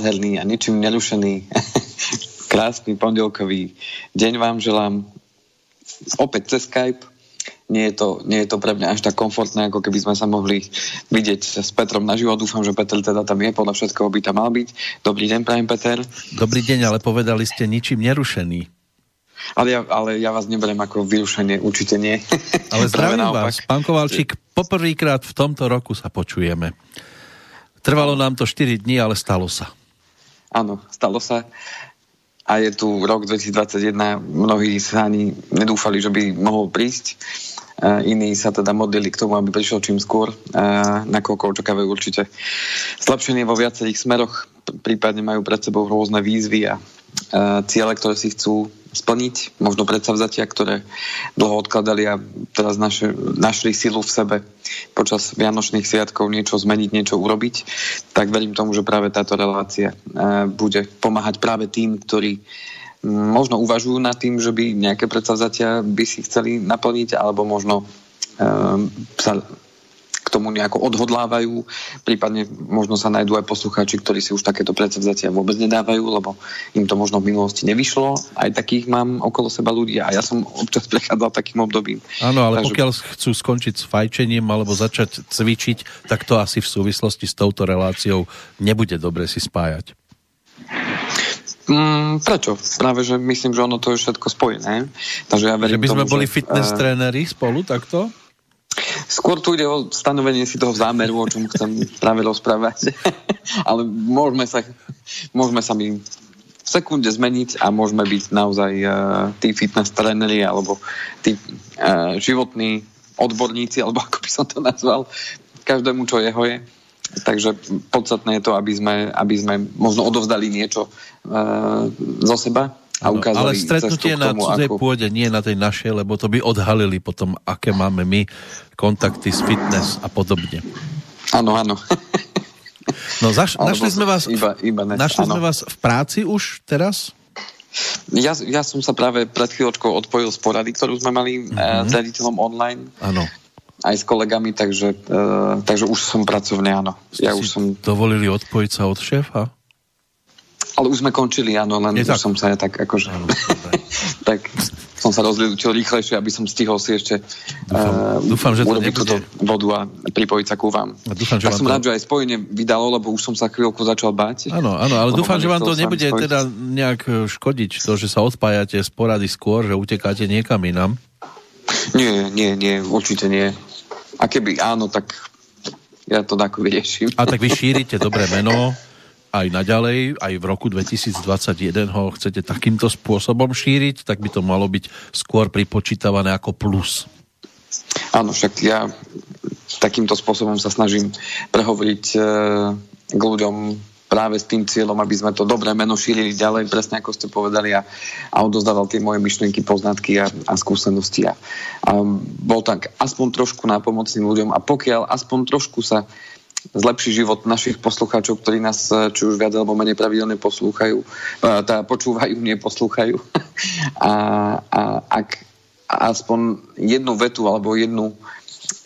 nádherný a ničím nerušený krásny pondelkový deň vám želám opäť cez Skype. Nie je, to, nie je to pre mňa až tak komfortné, ako keby sme sa mohli vidieť s Petrom na život. Dúfam, že Peter teda tam je, podľa všetkoho by tam mal byť. Dobrý deň, prajem Peter. Dobrý deň, ale povedali ste ničím nerušený. Ale ja, ale ja vás neberiem ako vyrušenie, určite nie. Ale zdravím vás. Pán Kovalčík, poprvýkrát v tomto roku sa počujeme. Trvalo nám to 4 dní, ale stalo sa. Áno, stalo sa a je tu rok 2021, mnohí sa ani nedúfali, že by mohol prísť. Uh, iní sa teda modlili k tomu, aby prišiel čím skôr, uh, nakoľko očakávajú určite zlepšenie vo viacerých smeroch, prípadne majú pred sebou rôzne výzvy a uh, ciele, ktoré si chcú splniť, možno predsavzatia, ktoré dlho odkladali a teraz naše, našli silu v sebe počas Vianočných sviatkov niečo zmeniť, niečo urobiť, tak verím tomu, že práve táto relácia e, bude pomáhať práve tým, ktorí možno uvažujú nad tým, že by nejaké predsavzatia by si chceli naplniť, alebo možno um, sa tomu nejako odhodlávajú, prípadne možno sa nájdú aj poslucháči, ktorí si už takéto predsavzatia vôbec nedávajú, lebo im to možno v minulosti nevyšlo. Aj takých mám okolo seba ľudí a ja som občas prechádzal takým obdobím. Áno, ale Takže... pokiaľ chcú skončiť s fajčením alebo začať cvičiť, tak to asi v súvislosti s touto reláciou nebude dobre si spájať. Mm, prečo? Práve, že myslím, že ono to je všetko spojené. Takže ja verím že by sme tomu, boli že, fitness uh, tréneri spolu takto? Skôr tu ide o stanovenie si toho zámeru, o čom chcem práve rozprávať. Ale môžeme sa, môžeme sa my v sekunde zmeniť a môžeme byť naozaj uh, tí fitness tréneri alebo tí uh, životní odborníci, alebo ako by som to nazval, každému, čo jeho je. Takže podstatné je to, aby sme, aby sme možno odovzdali niečo uh, zo seba a ukázali Ale stretnutie na cudzej ako... pôde, nie na tej našej, lebo to by odhalili potom, aké máme my kontakty s fitness a podobne. Áno, áno. No zaš, našli sme vás, iba, iba net, našli sme vás v práci už teraz? Ja, ja som sa práve pred chvíľočkou odpojil z porady, ktorú sme mali mm-hmm. s riaditeľom online. Áno. Aj s kolegami, takže, uh, takže už som pracovne, áno. Ste ja už som... dovolili odpojiť sa od šéfa? Ale už sme končili, áno, len už som sa tak akože... Áno, tak som sa rozličil rýchlejšie, aby som stihol si ešte dúfam, uh, dúfam, že urobiť túto vodu a pripojiť sa ku vám. A dúfam, že tak som to... rád, že aj spojenie vydalo, lebo už som sa chvíľku začal báť. Áno, áno, ale dúfam, že vám to nebude teda nejak e, škodiť, to, že sa odpájate z porady skôr, že utekáte niekam inám. Nie, nie, nie, určite nie. A keby áno, tak ja to tak vyrieším. A tak vy šírite dobré meno, aj naďalej, aj v roku 2021 ho chcete takýmto spôsobom šíriť, tak by to malo byť skôr pripočítavané ako plus. Áno, však ja takýmto spôsobom sa snažím prehovoriť e, k ľuďom práve s tým cieľom, aby sme to dobré meno šírili ďalej, presne ako ste povedali a, a odozdával tie moje myšlienky, poznatky a, a skúsenosti a, a bol tak aspoň trošku nápomocným ľuďom a pokiaľ aspoň trošku sa zlepší život našich poslucháčov, ktorí nás eh, či už viac alebo menej pravidelne poslúchajú, eh, teda počúvajú, nie poslúchajú. A, a ak aspoň jednu vetu alebo jednu,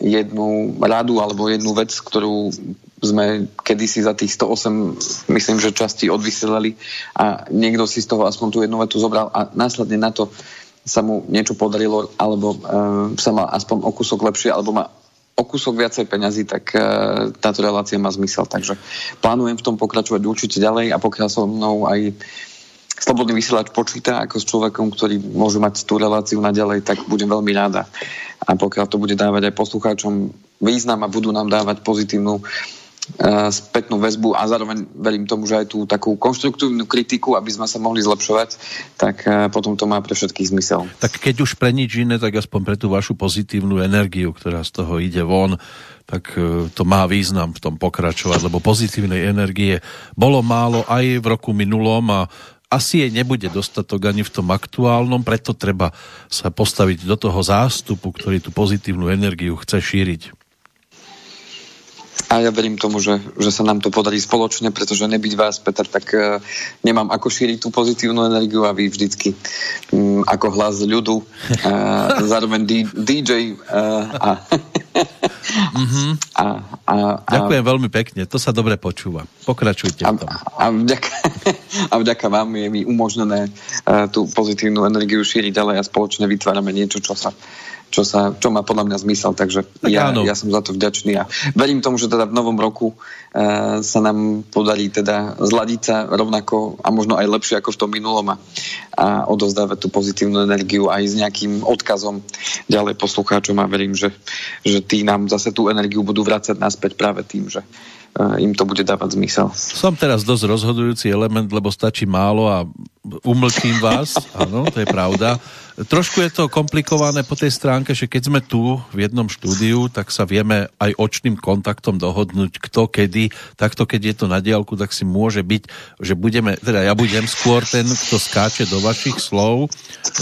jednu radu alebo jednu vec, ktorú sme kedysi za tých 108, myslím, že časti odvysielali a niekto si z toho aspoň tú jednu vetu zobral a následne na to sa mu niečo podarilo alebo uh, sa má aspoň o kúsok lepšie alebo má o kúsok viacej peňazí, tak e, táto relácia má zmysel. Takže plánujem v tom pokračovať určite ďalej a pokiaľ so mnou aj Slobodný vysielač počíta ako s človekom, ktorý môže mať tú reláciu naďalej, tak budem veľmi ráda. A pokiaľ to bude dávať aj poslucháčom význam a budú nám dávať pozitívnu E, spätnú väzbu a zároveň verím tomu, že aj tú takú konštruktívnu kritiku, aby sme sa mohli zlepšovať, tak e, potom to má pre všetkých zmysel. Tak keď už pre nič iné, tak aspoň pre tú vašu pozitívnu energiu, ktorá z toho ide von, tak e, to má význam v tom pokračovať, lebo pozitívnej energie bolo málo aj v roku minulom a asi jej nebude dostatok ani v tom aktuálnom, preto treba sa postaviť do toho zástupu, ktorý tú pozitívnu energiu chce šíriť. A ja verím tomu, že, že sa nám to podarí spoločne, pretože nebyť vás, Peter, tak uh, nemám ako šíriť tú pozitívnu energiu a vy vždycky um, ako hlas ľudu, uh, zároveň D, DJ uh, a Mm-hmm. A, a, a, Ďakujem veľmi pekne, to sa dobre počúva. Pokračujte a, A vďaka, a vďaka vám je mi umožnené uh, tú pozitívnu energiu šíriť ďalej a spoločne vytvárame niečo, čo sa čo, sa, čo má podľa mňa zmysel, takže tak ja, ja som za to vďačný a verím tomu, že teda v novom roku uh, sa nám podarí teda zladiť sa rovnako a možno aj lepšie ako v tom minulom a, a odozdávať tú pozitívnu energiu aj s nejakým odkazom ďalej poslucháčom a verím, že, že tí nám zase tú energiu budú vrácať naspäť práve tým, že im to bude dávať zmysel. Som teraz dosť rozhodujúci element, lebo stačí málo a umlčím vás, áno, to je pravda. Trošku je to komplikované po tej stránke, že keď sme tu v jednom štúdiu, tak sa vieme aj očným kontaktom dohodnúť, kto kedy. Takto, keď je to na diálku, tak si môže byť, že budeme, teda ja budem skôr ten, kto skáče do vašich slov.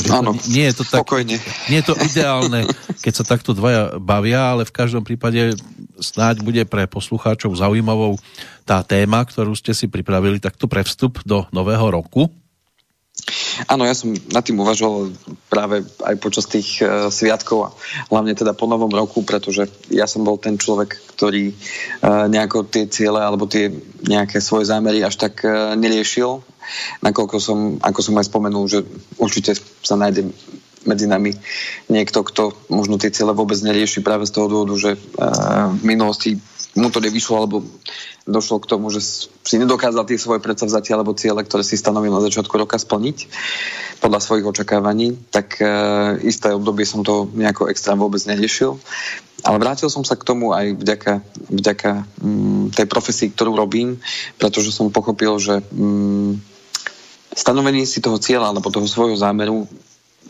Áno, nie je to tak, spokojne. Nie je to ideálne, keď sa takto dvaja bavia, ale v každom prípade snáď bude pre poslucháčov zaujímavou tá téma, ktorú ste si pripravili takto pre vstup do nového roku. Áno, ja som nad tým uvažoval práve aj počas tých uh, sviatkov a hlavne teda po novom roku, pretože ja som bol ten človek, ktorý uh, nejako tie ciele alebo tie nejaké svoje zámery až tak uh, neriešil. Nakoľko som, ako som aj spomenul, že určite sa nájde medzi nami niekto, kto možno tie ciele vôbec nerieši práve z toho dôvodu, že v minulosti mu to nevyšlo, alebo došlo k tomu, že si nedokázal tie svoje predsavzatia alebo ciele, ktoré si stanovil na začiatku roka splniť podľa svojich očakávaní, tak e, isté obdobie som to nejako extrém vôbec neriešil. Ale vrátil som sa k tomu aj vďaka, vďaka mm, tej profesii, ktorú robím, pretože som pochopil, že mm, stanovenie si toho cieľa alebo toho svojho zámeru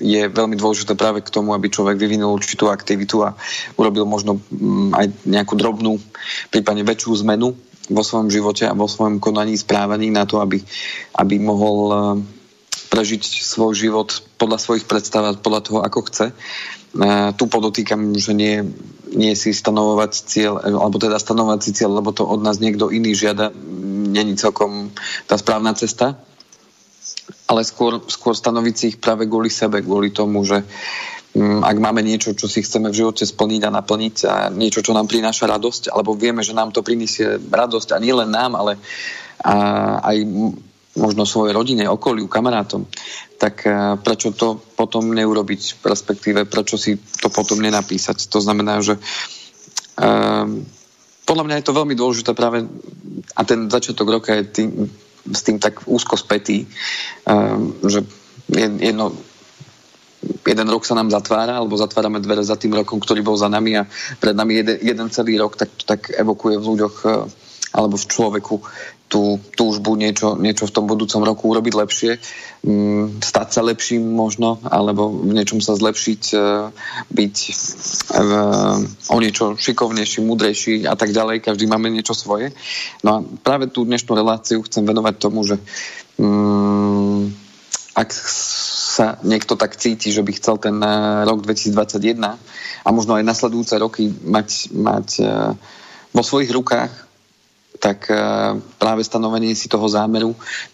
je veľmi dôležité práve k tomu, aby človek vyvinul určitú aktivitu a urobil možno mm, aj nejakú drobnú, prípadne väčšiu zmenu vo svojom živote a vo svojom konaní, správaní na to, aby, aby mohol eh, prežiť svoj život podľa svojich predstav a podľa toho, ako chce. Eh, tu podotýkam, že nie, nie si stanovovať cieľ, eh, alebo teda stanovať si cieľ, lebo to od nás niekto iný žiada, není celkom tá správna cesta, ale skôr, skôr stanoviť si ich práve kvôli sebe, kvôli tomu, že Mm, ak máme niečo, čo si chceme v živote splniť a naplniť a niečo, čo nám prináša radosť, alebo vieme, že nám to priniesie radosť a nielen nám, ale a aj možno svojej rodine, okoliu, kamarátom, tak e, prečo to potom neurobiť, respektíve prečo si to potom nenapísať. To znamená, že um, podľa mňa je to veľmi dôležité práve a ten začiatok roka je tým, s tým tak úzko spätý, um, že jedno, jeden rok sa nám zatvára, alebo zatvárame dvere za tým rokom, ktorý bol za nami a pred nami jeden, jeden celý rok, tak, tak evokuje v ľuďoch e, alebo v človeku tú túžbu niečo, niečo v tom budúcom roku urobiť lepšie, mm, stať sa lepším možno, alebo v niečom sa zlepšiť, e, byť e, o niečo šikovnejší, múdrejší a tak ďalej. Každý máme niečo svoje. No a práve tú dnešnú reláciu chcem venovať tomu, že mm, ak sa niekto tak cíti, že by chcel ten eh, rok 2021 a možno aj nasledujúce roky mať, mať vo svojich rukách, tak eh, práve stanovenie si toho zámeru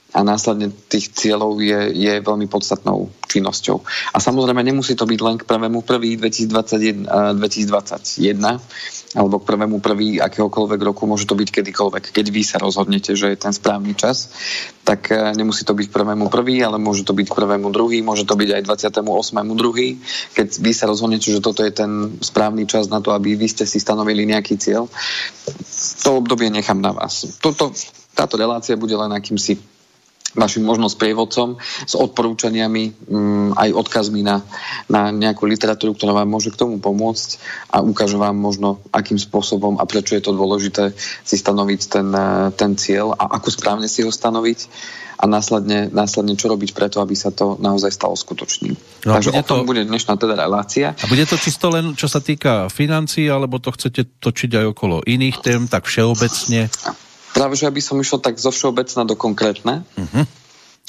a následne tých cieľov je, je veľmi podstatnou činnosťou. A samozrejme nemusí to byť len k 1. 1. 2021, 2021 alebo k prvému prvý akéhokoľvek roku, môže to byť kedykoľvek. Keď vy sa rozhodnete, že je ten správny čas, tak e, nemusí to byť k prvému prvý, ale môže to byť k prvému druhý, môže to byť aj 28. druhý. Keď vy sa rozhodnete, že toto je ten správny čas na to, aby vy ste si stanovili nejaký cieľ, to obdobie nechám na vás. Toto, táto relácia bude len akýmsi vašim možno sprievodcom s odporúčaniami, um, aj odkazmi na, na nejakú literatúru, ktorá vám môže k tomu pomôcť a ukáže vám možno, akým spôsobom a prečo je to dôležité si stanoviť ten, e, ten cieľ a ako správne si ho stanoviť a následne, následne čo robiť preto, aby sa to naozaj stalo skutočným. No Takže o tom to... bude dnešná teda relácia. A bude to čisto len, čo sa týka financií, alebo to chcete točiť aj okolo iných tém, tak všeobecne? Práve, že aby som išiel tak zo všeobecna do konkrétne. Uh-huh.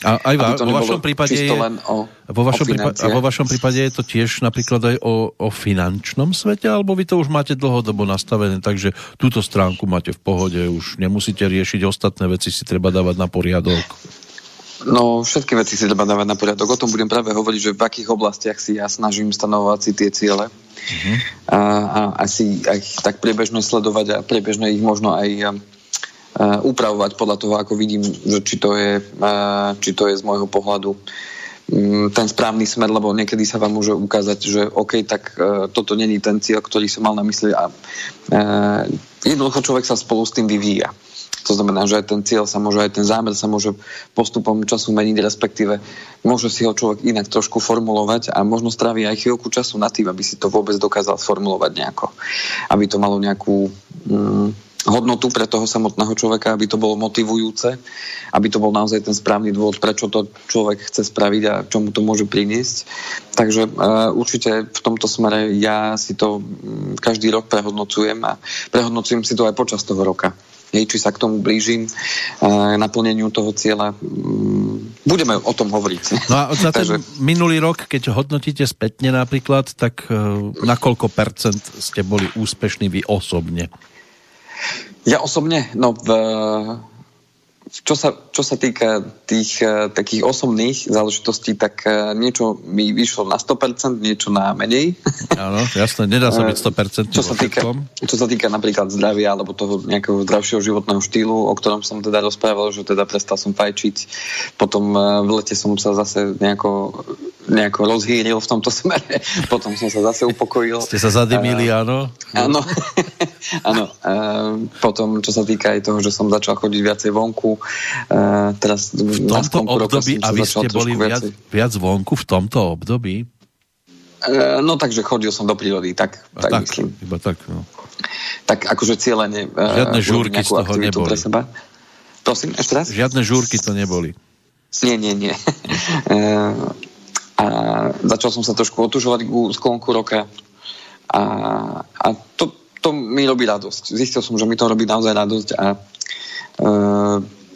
A aj va, vo vašom prípade je, len o, vo vašom o prípade, a vo vašom prípade je to tiež napríklad aj o, o finančnom svete, alebo vy to už máte dlhodobo nastavené, takže túto stránku máte v pohode, už nemusíte riešiť ostatné veci, si treba dávať na poriadok. No, všetky veci si treba dávať na poriadok. O tom budem práve hovoriť, že v akých oblastiach si ja snažím stanovovať si tie ciele uh-huh. a, a asi aj tak priebežne sledovať a priebežne ich možno aj a, upravovať podľa toho, ako vidím, že či to je, a, či to je z môjho pohľadu Mm, ten správny smer, lebo niekedy sa vám môže ukázať, že OK, tak uh, toto není ten cieľ, ktorý som mal na mysli a jednoducho človek sa spolu s tým vyvíja. To znamená, že aj ten cieľ sa môže, aj ten zámer sa môže postupom času meniť, respektíve môže si ho človek inak trošku formulovať a možno strávi aj chvíľku času na tým, aby si to vôbec dokázal sformulovať nejako. Aby to malo nejakú... Um, hodnotu pre toho samotného človeka, aby to bolo motivujúce, aby to bol naozaj ten správny dôvod, prečo to človek chce spraviť a čo mu to môže priniesť. Takže uh, určite v tomto smere ja si to um, každý rok prehodnocujem a prehodnocujem si to aj počas toho roka. Hej, či sa k tomu blížim, uh, naplneniu toho cieľa. Um, budeme o tom hovoriť. No a za ten Takže... minulý rok, keď hodnotíte spätne napríklad, tak uh, na koľko percent ste boli úspešní vy osobne? Ja osobne, no v, čo sa, čo sa týka tých uh, takých osobných záležitostí, tak uh, niečo mi vyšlo na 100%, niečo na menej. Áno, jasné, nedá sa byť 100% čo sa, týka, čo sa týka napríklad zdravia alebo toho nejakého zdravšieho životného štýlu, o ktorom som teda rozprával, že teda prestal som fajčiť, potom v lete som sa zase nejako nejako rozhýril v tomto smere. Potom som sa zase upokojil. Ste sa zadymili, áno? Áno. áno. Potom, čo sa týka aj toho, že som začal chodiť viacej vonku. Teraz v tomto období, a vy ste boli viac, viac vonku v tomto období? No takže chodil som do prírody, tak, tak, tak myslím. Iba tak, no. Tak akože cieľene... Žiadne žúrky z toho neboli. Pre seba. Prosím, ešte raz? Žiadne žúrky to neboli. Nie, nie, nie. A začal som sa trošku otužovať ku sklonku roka. A, a to, to mi robí radosť. Zistil som, že mi to robí naozaj radosť a e,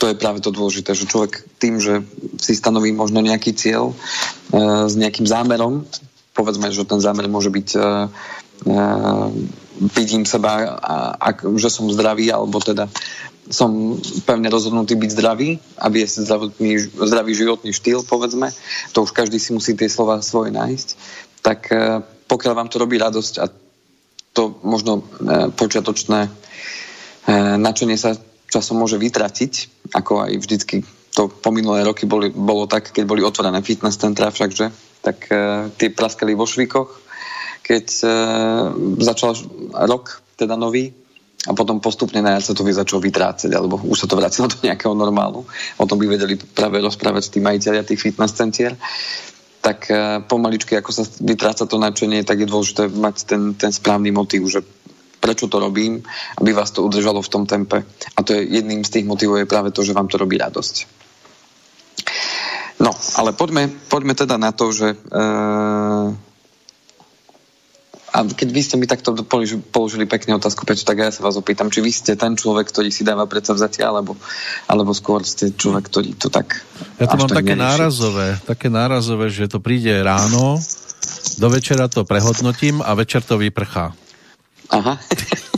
to je práve to dôležité, že človek tým, že si stanoví možno nejaký cieľ e, s nejakým zámerom, povedzme, že ten zámer môže byť e, e, vidím seba, a, a, že som zdravý, alebo teda som pevne rozhodnutý byť zdravý a viesť zdravotný, zdravý životný štýl, povedzme, to už každý si musí tie slova svoje nájsť, tak e, pokiaľ vám to robí radosť a to možno e, počiatočné e, načenie sa časom môže vytratiť, ako aj vždycky to po minulé roky boli, bolo tak, keď boli otvorené fitness centra všakže, tak tie praskali vo švíkoch, keď začal rok, teda nový, a potom postupne na sa to začalo vytrácať, alebo už sa to vracilo do nejakého normálu. O tom by vedeli práve rozprávať tí majiteľia tých fitness centier. Tak uh, pomaličky, ako sa vytráca to nadšenie, tak je dôležité mať ten, ten správny motív, že prečo to robím, aby vás to udržalo v tom tempe. A to je jedným z tých motivov je práve to, že vám to robí radosť. No, ale poďme, poďme teda na to, že uh, a keď vy ste mi takto položili pekne otázku, Peťo, tak ja sa vás opýtam, či vy ste ten človek, ktorý si dáva vzatia, alebo, alebo skôr ste človek, ktorý to tak... Ja to mám také nerieši. nárazové, také nárazové, že to príde ráno, do večera to prehodnotím a večer to vyprchá. Aha.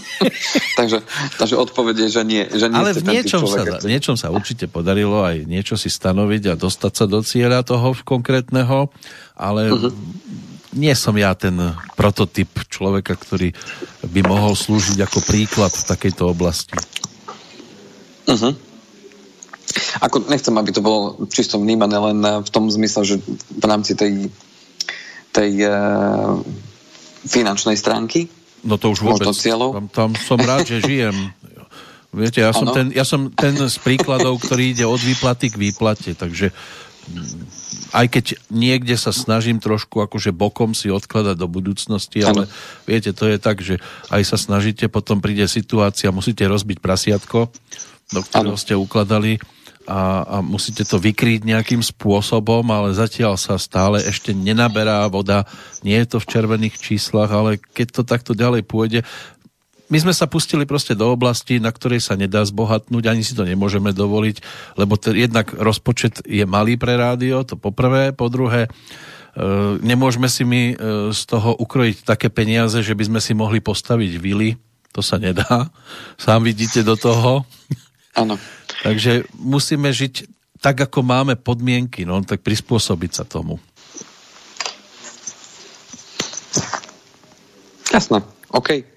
takže, takže odpovedie, že nie. Že nie Ale v niečom sa, v niečom sa určite podarilo aj niečo si stanoviť a dostať sa do cieľa toho konkrétneho, ale uh-huh nie som ja ten prototyp človeka, ktorý by mohol slúžiť ako príklad v takejto oblasti. Uh-huh. Ako nechcem, aby to bolo čisto vnímané len v tom zmysle, že v rámci tej, tej uh, finančnej stránky. No to už vôbec. Tam, tam som rád, že žijem. Viete, ja som, ten, ja som ten z príkladov, ktorý ide od výplaty k výplate, takže aj keď niekde sa snažím trošku akože bokom si odkladať do budúcnosti, ale viete, to je tak, že aj sa snažíte, potom príde situácia, musíte rozbiť prasiatko, do ktorého ste ukladali a, a musíte to vykryť nejakým spôsobom, ale zatiaľ sa stále ešte nenaberá voda, nie je to v červených číslach, ale keď to takto ďalej pôjde, my sme sa pustili proste do oblasti, na ktorej sa nedá zbohatnúť, ani si to nemôžeme dovoliť, lebo t- jednak rozpočet je malý pre rádio, to poprvé, po druhé, e, nemôžeme si my e, z toho ukrojiť také peniaze, že by sme si mohli postaviť vily, to sa nedá, sám vidíte do toho. Áno. Takže musíme žiť tak, ako máme podmienky, no tak prispôsobiť sa tomu. Jasné, OK.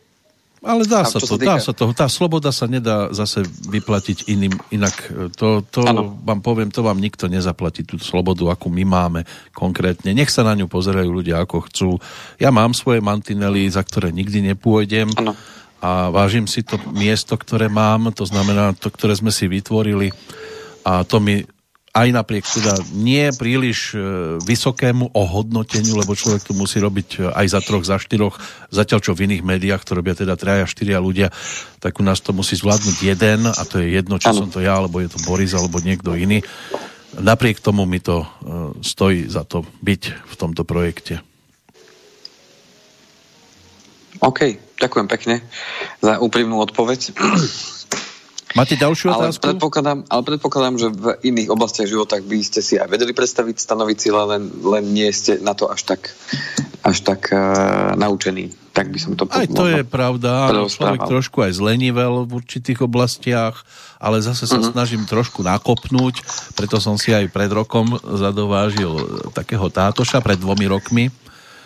Ale dá sa to, týka... dá sa to. Tá sloboda sa nedá zase vyplatiť iným, inak to, to vám poviem, to vám nikto nezaplatí, tú slobodu, akú my máme konkrétne. Nech sa na ňu pozerajú ľudia, ako chcú. Ja mám svoje mantinely, za ktoré nikdy nepôjdem. Ano. A vážim si to miesto, ktoré mám, to znamená to, ktoré sme si vytvorili a to mi aj napriek teda nie príliš e, vysokému ohodnoteniu, lebo človek to musí robiť e, aj za troch, za štyroch, zatiaľ čo v iných médiách to robia teda traja, štyria ľudia, tak u nás to musí zvládnuť jeden a to je jedno, či ano. som to ja, alebo je to Boris, alebo niekto iný. Napriek tomu mi to e, stojí za to byť v tomto projekte. OK, ďakujem pekne za úprimnú odpoveď. Máte ďalšiu ale otázku? Predpokladám, ale predpokladám, že v iných oblastiach života by ste si aj vedeli predstaviť stanoviť cieľa, len, len nie ste na to až tak, až tak uh, naučení. Tak by som to Aj to je pravda. Človek trošku aj zlenivel v určitých oblastiach, ale zase sa uh-huh. snažím trošku nakopnúť, preto som si aj pred rokom zadovážil takého tátoša, pred dvomi rokmi.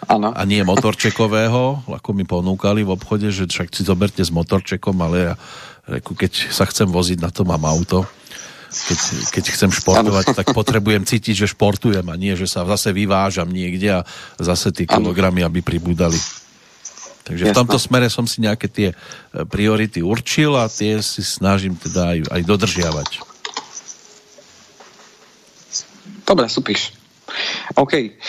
Ano. A nie motorčekového, ako mi ponúkali v obchode, že však si zoberte s motorčekom, ale ja Reku, keď sa chcem voziť, na to mám auto. Keď, keď chcem športovať, tak potrebujem cítiť, že športujem a nie, že sa zase vyvážam niekde a zase tie kilogramy, aby pribúdali. Takže v tomto smere som si nejaké tie e, priority určil a tie si snažím teda aj, aj dodržiavať. Dobre, supíš. OK.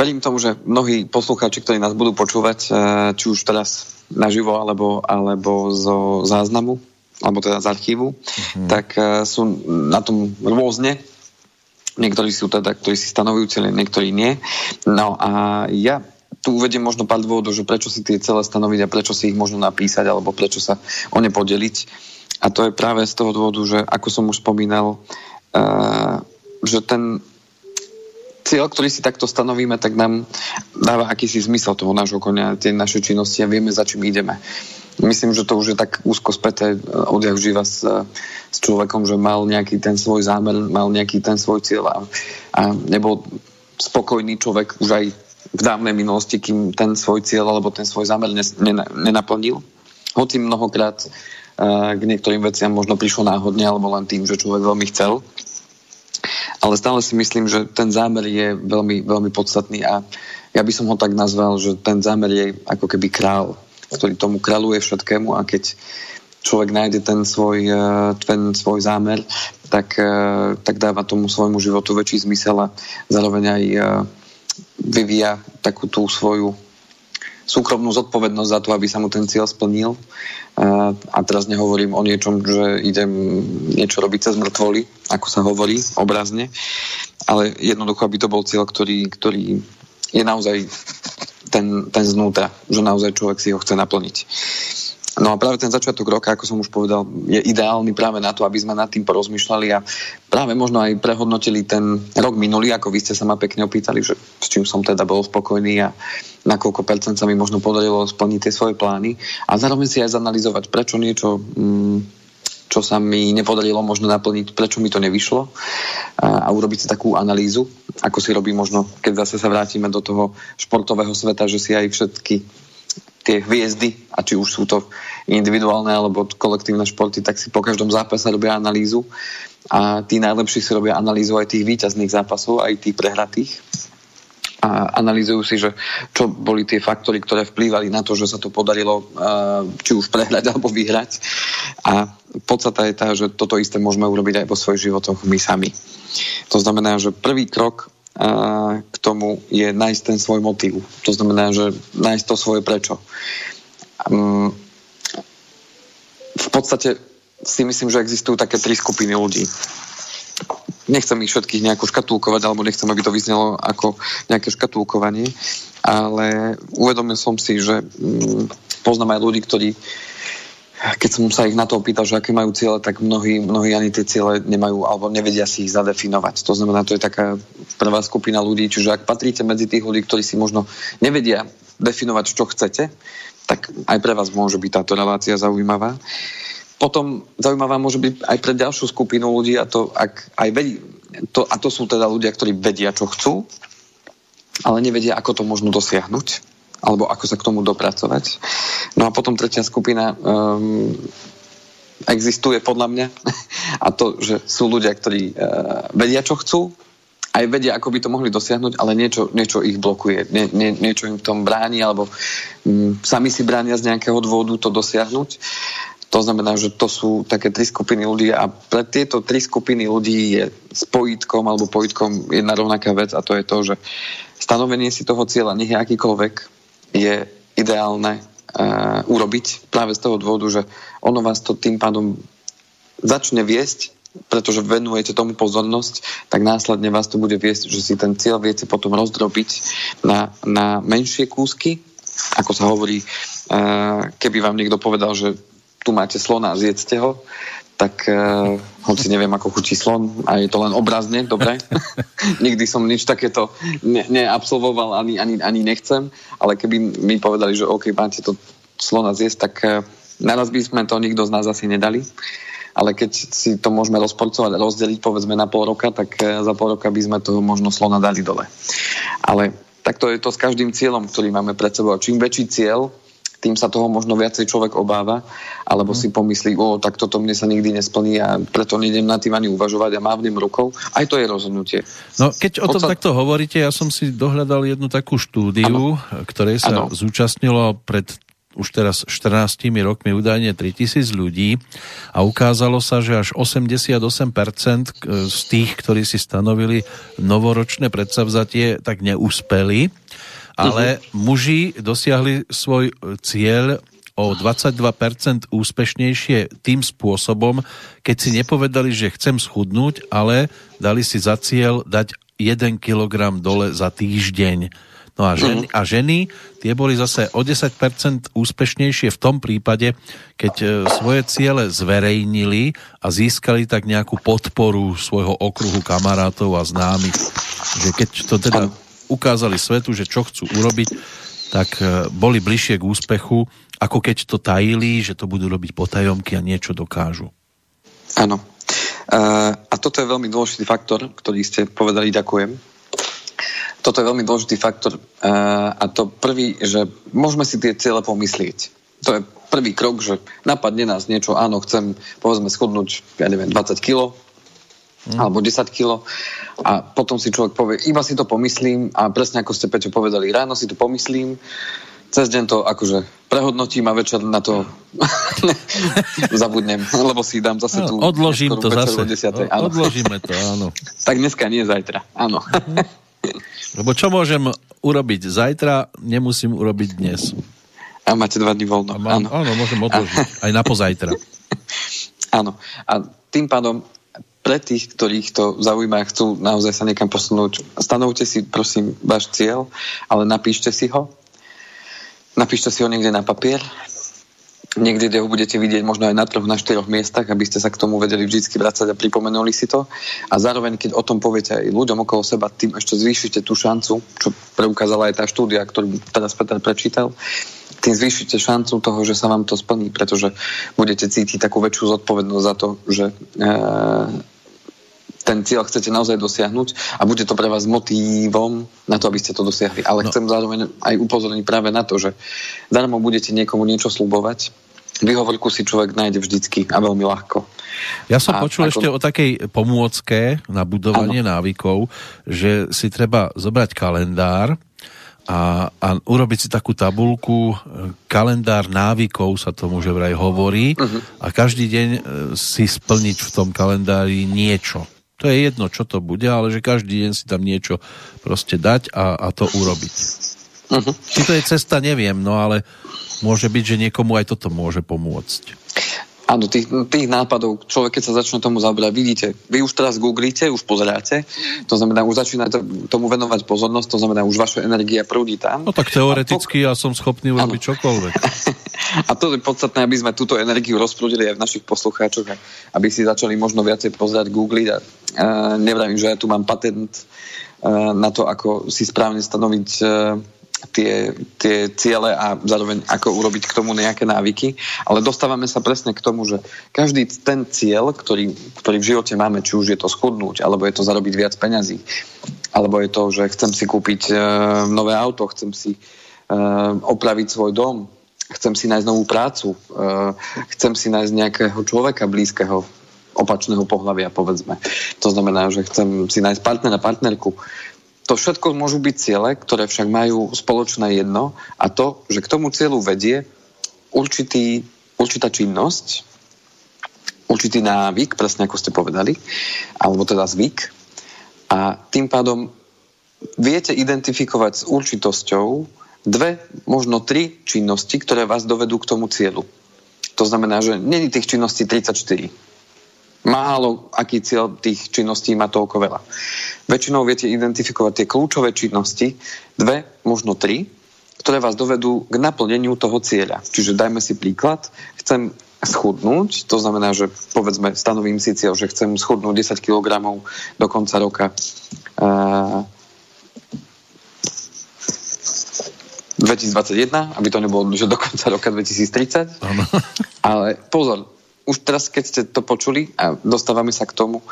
Verím tomu, že mnohí poslucháči, ktorí nás budú počúvať, e, či už teraz naživo alebo, alebo zo záznamu, alebo teda z archívu, mm-hmm. tak uh, sú na tom rôzne. Niektorí sú teda, ktorí si stanovujú cieľe, niektorí nie. No a ja tu uvediem možno pár dôvodov, že prečo si tie celé stanoviť a prečo si ich možno napísať, alebo prečo sa o ne podeliť. A to je práve z toho dôvodu, že ako som už spomínal, uh, že ten cieľ, ktorý si takto stanovíme, tak nám dáva akýsi zmysel toho nášho konia, tie naše činnosti a vieme, za čím ideme. Myslím, že to už je tak úzko späté eh, odjak živa s, s človekom, že mal nejaký ten svoj zámer, mal nejaký ten svoj cieľ a, a nebol spokojný človek už aj v dávnej minulosti, kým ten svoj cieľ alebo ten svoj zámer nenaplnil. Hoci mnohokrát uh, k niektorým veciam možno prišlo náhodne alebo len tým, že človek veľmi chcel ale stále si myslím, že ten zámer je veľmi, veľmi podstatný a ja by som ho tak nazval, že ten zámer je ako keby král, ktorý tomu kráľuje všetkému a keď človek nájde ten svoj, e, ten svoj zámer, tak, e, tak dáva tomu svojmu životu väčší zmysel a zároveň aj e, vyvíja takú tú svoju súkromnú zodpovednosť za to, aby sa mu ten cieľ splnil. A teraz nehovorím o niečom, že idem niečo robiť cez mŕtvoly, ako sa hovorí obrazne, ale jednoducho, aby to bol cieľ, ktorý, ktorý je naozaj ten, ten znútra, že naozaj človek si ho chce naplniť. No a práve ten začiatok roka, ako som už povedal, je ideálny práve na to, aby sme nad tým porozmýšľali a práve možno aj prehodnotili ten rok minulý, ako vy ste sa ma pekne opýtali, že s čím som teda bol spokojný a na koľko percent sa mi možno podarilo splniť tie svoje plány. A zároveň si aj zanalizovať, prečo niečo mm, čo sa mi nepodarilo možno naplniť, prečo mi to nevyšlo a, a urobiť si takú analýzu, ako si robí možno, keď zase sa vrátime do toho športového sveta, že si aj všetky tie hviezdy, a či už sú to individuálne alebo kolektívne športy, tak si po každom zápase robia analýzu a tí najlepší si robia analýzu aj tých výťazných zápasov, aj tých prehratých a analýzujú si, že čo boli tie faktory, ktoré vplývali na to, že sa to podarilo či už prehrať alebo vyhrať. A podstata je tá, že toto isté môžeme urobiť aj vo svojich životoch my sami. To znamená, že prvý krok k tomu je nájsť ten svoj motív. To znamená, že nájsť to svoje prečo. Mm, v podstate si myslím, že existujú také tri skupiny ľudí. Nechcem ich všetkých nejako škatulkovať, alebo nechcem, aby to vyznelo ako nejaké škatulkovanie, ale uvedomil som si, že mm, poznám aj ľudí, ktorí keď som sa ich na to opýtal, že aké majú ciele, tak mnohí, mnohí ani tie ciele nemajú alebo nevedia si ich zadefinovať. To znamená, to je taká prvá skupina ľudí, čiže ak patríte medzi tých ľudí, ktorí si možno nevedia definovať, čo chcete, tak aj pre vás môže byť táto relácia zaujímavá. Potom zaujímavá môže byť aj pre ďalšiu skupinu ľudí a to, ak aj vedí, to, a to sú teda ľudia, ktorí vedia, čo chcú, ale nevedia, ako to možno dosiahnuť alebo ako sa k tomu dopracovať. No a potom tretia skupina um, existuje podľa mňa a to, že sú ľudia, ktorí uh, vedia, čo chcú, aj vedia, ako by to mohli dosiahnuť, ale niečo, niečo ich blokuje, nie, nie, niečo im v tom bráni, alebo um, sami si bránia z nejakého dôvodu to dosiahnuť. To znamená, že to sú také tri skupiny ľudí a pre tieto tri skupiny ľudí je spojitkom alebo pojitkom jedna rovnaká vec a to je to, že stanovenie si toho cieľa, nech je akýkoľvek, je ideálne uh, urobiť práve z toho dôvodu, že ono vás to tým pádom začne viesť, pretože venujete tomu pozornosť, tak následne vás to bude viesť, že si ten cieľ viete potom rozdrobiť na, na menšie kúsky, ako sa hovorí, uh, keby vám niekto povedal, že tu máte slona, zjedzte ho, tak uh, hoci neviem, ako chutí slon a je to len obrazne, dobre. Nikdy som nič takéto ne, neabsolvoval, ani, ani, ani nechcem, ale keby mi povedali, že OK, máte to slona zjesť, tak uh, naraz by sme to nikto z nás asi nedali. Ale keď si to môžeme rozporcovať rozdeliť povedzme na pol roka, tak uh, za pol roka by sme toho možno slona dali dole. Ale takto je to s každým cieľom, ktorý máme pred sebou. Čím väčší cieľ, tým sa toho možno viacej človek obáva, alebo mm. si pomyslí, o, tak toto mne sa nikdy nesplní a preto nejdem na tým ani uvažovať a mávnem rukou. Aj to je rozhodnutie. No, keď o tom Podstat... takto hovoríte, ja som si dohľadal jednu takú štúdiu, ano. ktorej sa ano. zúčastnilo pred už teraz 14 rokmi údajne 3000 ľudí a ukázalo sa, že až 88% z tých, ktorí si stanovili novoročné predsavzatie, tak neúspeli ale uh-huh. muži dosiahli svoj cieľ o 22% úspešnejšie tým spôsobom, keď si nepovedali, že chcem schudnúť, ale dali si za cieľ dať 1 kg dole za týždeň. No a ženy, a ženy, tie boli zase o 10% úspešnejšie v tom prípade, keď e, svoje ciele zverejnili a získali tak nejakú podporu svojho okruhu kamarátov a známych. Že keď to teda ukázali svetu, že čo chcú urobiť, tak e, boli bližšie k úspechu, ako keď to tajili, že to budú robiť potajomky a niečo dokážu. Áno. Uh, a toto je veľmi dôležitý faktor, ktorý ste povedali, ďakujem. Toto je veľmi dôležitý faktor uh, a to prvý, že môžeme si tie ciele pomyslieť. To je prvý krok, že napadne nás niečo, áno, chcem povedzme schudnúť, ja neviem, 20 kg, mm. alebo 10 kg a potom si človek povie, iba si to pomyslím a presne ako ste Peťo povedali, ráno si to pomyslím, cez deň to akože prehodnotím a večer na to zabudnem, lebo si dám zase tú... Odložím to zase. Áno. Odložíme to, áno. tak dneska nie zajtra, áno. Lebo čo môžem urobiť zajtra, nemusím urobiť dnes. A máte dva dní voľno. mám, áno. áno, môžem odložiť. Aj na pozajtra. áno. A tým pádom pre tých, ktorých to zaujíma a chcú naozaj sa niekam posunúť, stanovte si prosím váš cieľ, ale napíšte si ho. Napíšte si ho niekde na papier, niekde, kde ho budete vidieť možno aj na troch, na štyroch miestach, aby ste sa k tomu vedeli vždy vrácať a pripomenuli si to. A zároveň, keď o tom poviete aj ľuďom okolo seba, tým ešte zvýšite tú šancu, čo preukázala aj tá štúdia, ktorú teraz Peter prečítal, tým zvýšite šancu toho, že sa vám to splní, pretože budete cítiť takú väčšiu zodpovednosť za to, že e, ten cieľ chcete naozaj dosiahnuť a bude to pre vás motívom na to, aby ste to dosiahli. Ale no. chcem zároveň aj upozorniť práve na to, že darmo budete niekomu niečo slúbovať, vyhovorku si človek nájde vždycky a veľmi ľahko. Ja som a počul ako... ešte o takej pomôcke na budovanie ano. návykov, že si treba zobrať kalendár, a, a urobiť si takú tabulku, kalendár návykov sa tomu že vraj hovorí uh-huh. a každý deň e, si splniť v tom kalendári niečo. To je jedno, čo to bude, ale že každý deň si tam niečo proste dať a, a to urobiť. Uh-huh. Či to je cesta, neviem, no ale môže byť, že niekomu aj toto môže pomôcť. Áno, tých, tých nápadov, človek keď sa začne tomu zaoberať, vidíte, vy už teraz googlíte, už pozeráte, to znamená, už začínate tomu venovať pozornosť, to znamená, už vaša energia prúdi tam. No tak teoreticky pok- ja som schopný urobiť ano. čokoľvek. a to je podstatné, aby sme túto energiu rozprúdili aj v našich poslucháčoch, aby si začali možno viacej pozerať, googliť a uh, nevravím, že ja tu mám patent uh, na to, ako si správne stanoviť uh, tie, tie ciele a zároveň ako urobiť k tomu nejaké návyky. Ale dostávame sa presne k tomu, že každý ten cieľ, ktorý, ktorý v živote máme, či už je to schudnúť, alebo je to zarobiť viac peňazí, alebo je to, že chcem si kúpiť e, nové auto, chcem si opraviť svoj dom, chcem si nájsť novú prácu, chcem si nájsť nejakého človeka blízkeho, opačného pohľavia, povedzme. To znamená, že chcem si nájsť partnera, partnerku. To všetko môžu byť ciele, ktoré však majú spoločné jedno a to, že k tomu cieľu vedie určitý, určitá činnosť, určitý návyk, presne ako ste povedali, alebo teda zvyk. A tým pádom viete identifikovať s určitosťou dve, možno tri činnosti, ktoré vás dovedú k tomu cieľu. To znamená, že není tých činností 34 málo aký cieľ tých činností má toľko veľa. Väčšinou viete identifikovať tie kľúčové činnosti, dve, možno tri, ktoré vás dovedú k naplneniu toho cieľa. Čiže dajme si príklad, chcem schudnúť, to znamená, že povedzme stanovím si cieľ, že chcem schudnúť 10 kg do konca roka. Uh, 2021, aby to nebolo, že do konca roka 2030. Ano. Ale pozor, už teraz, keď ste to počuli a dostávame sa k tomu,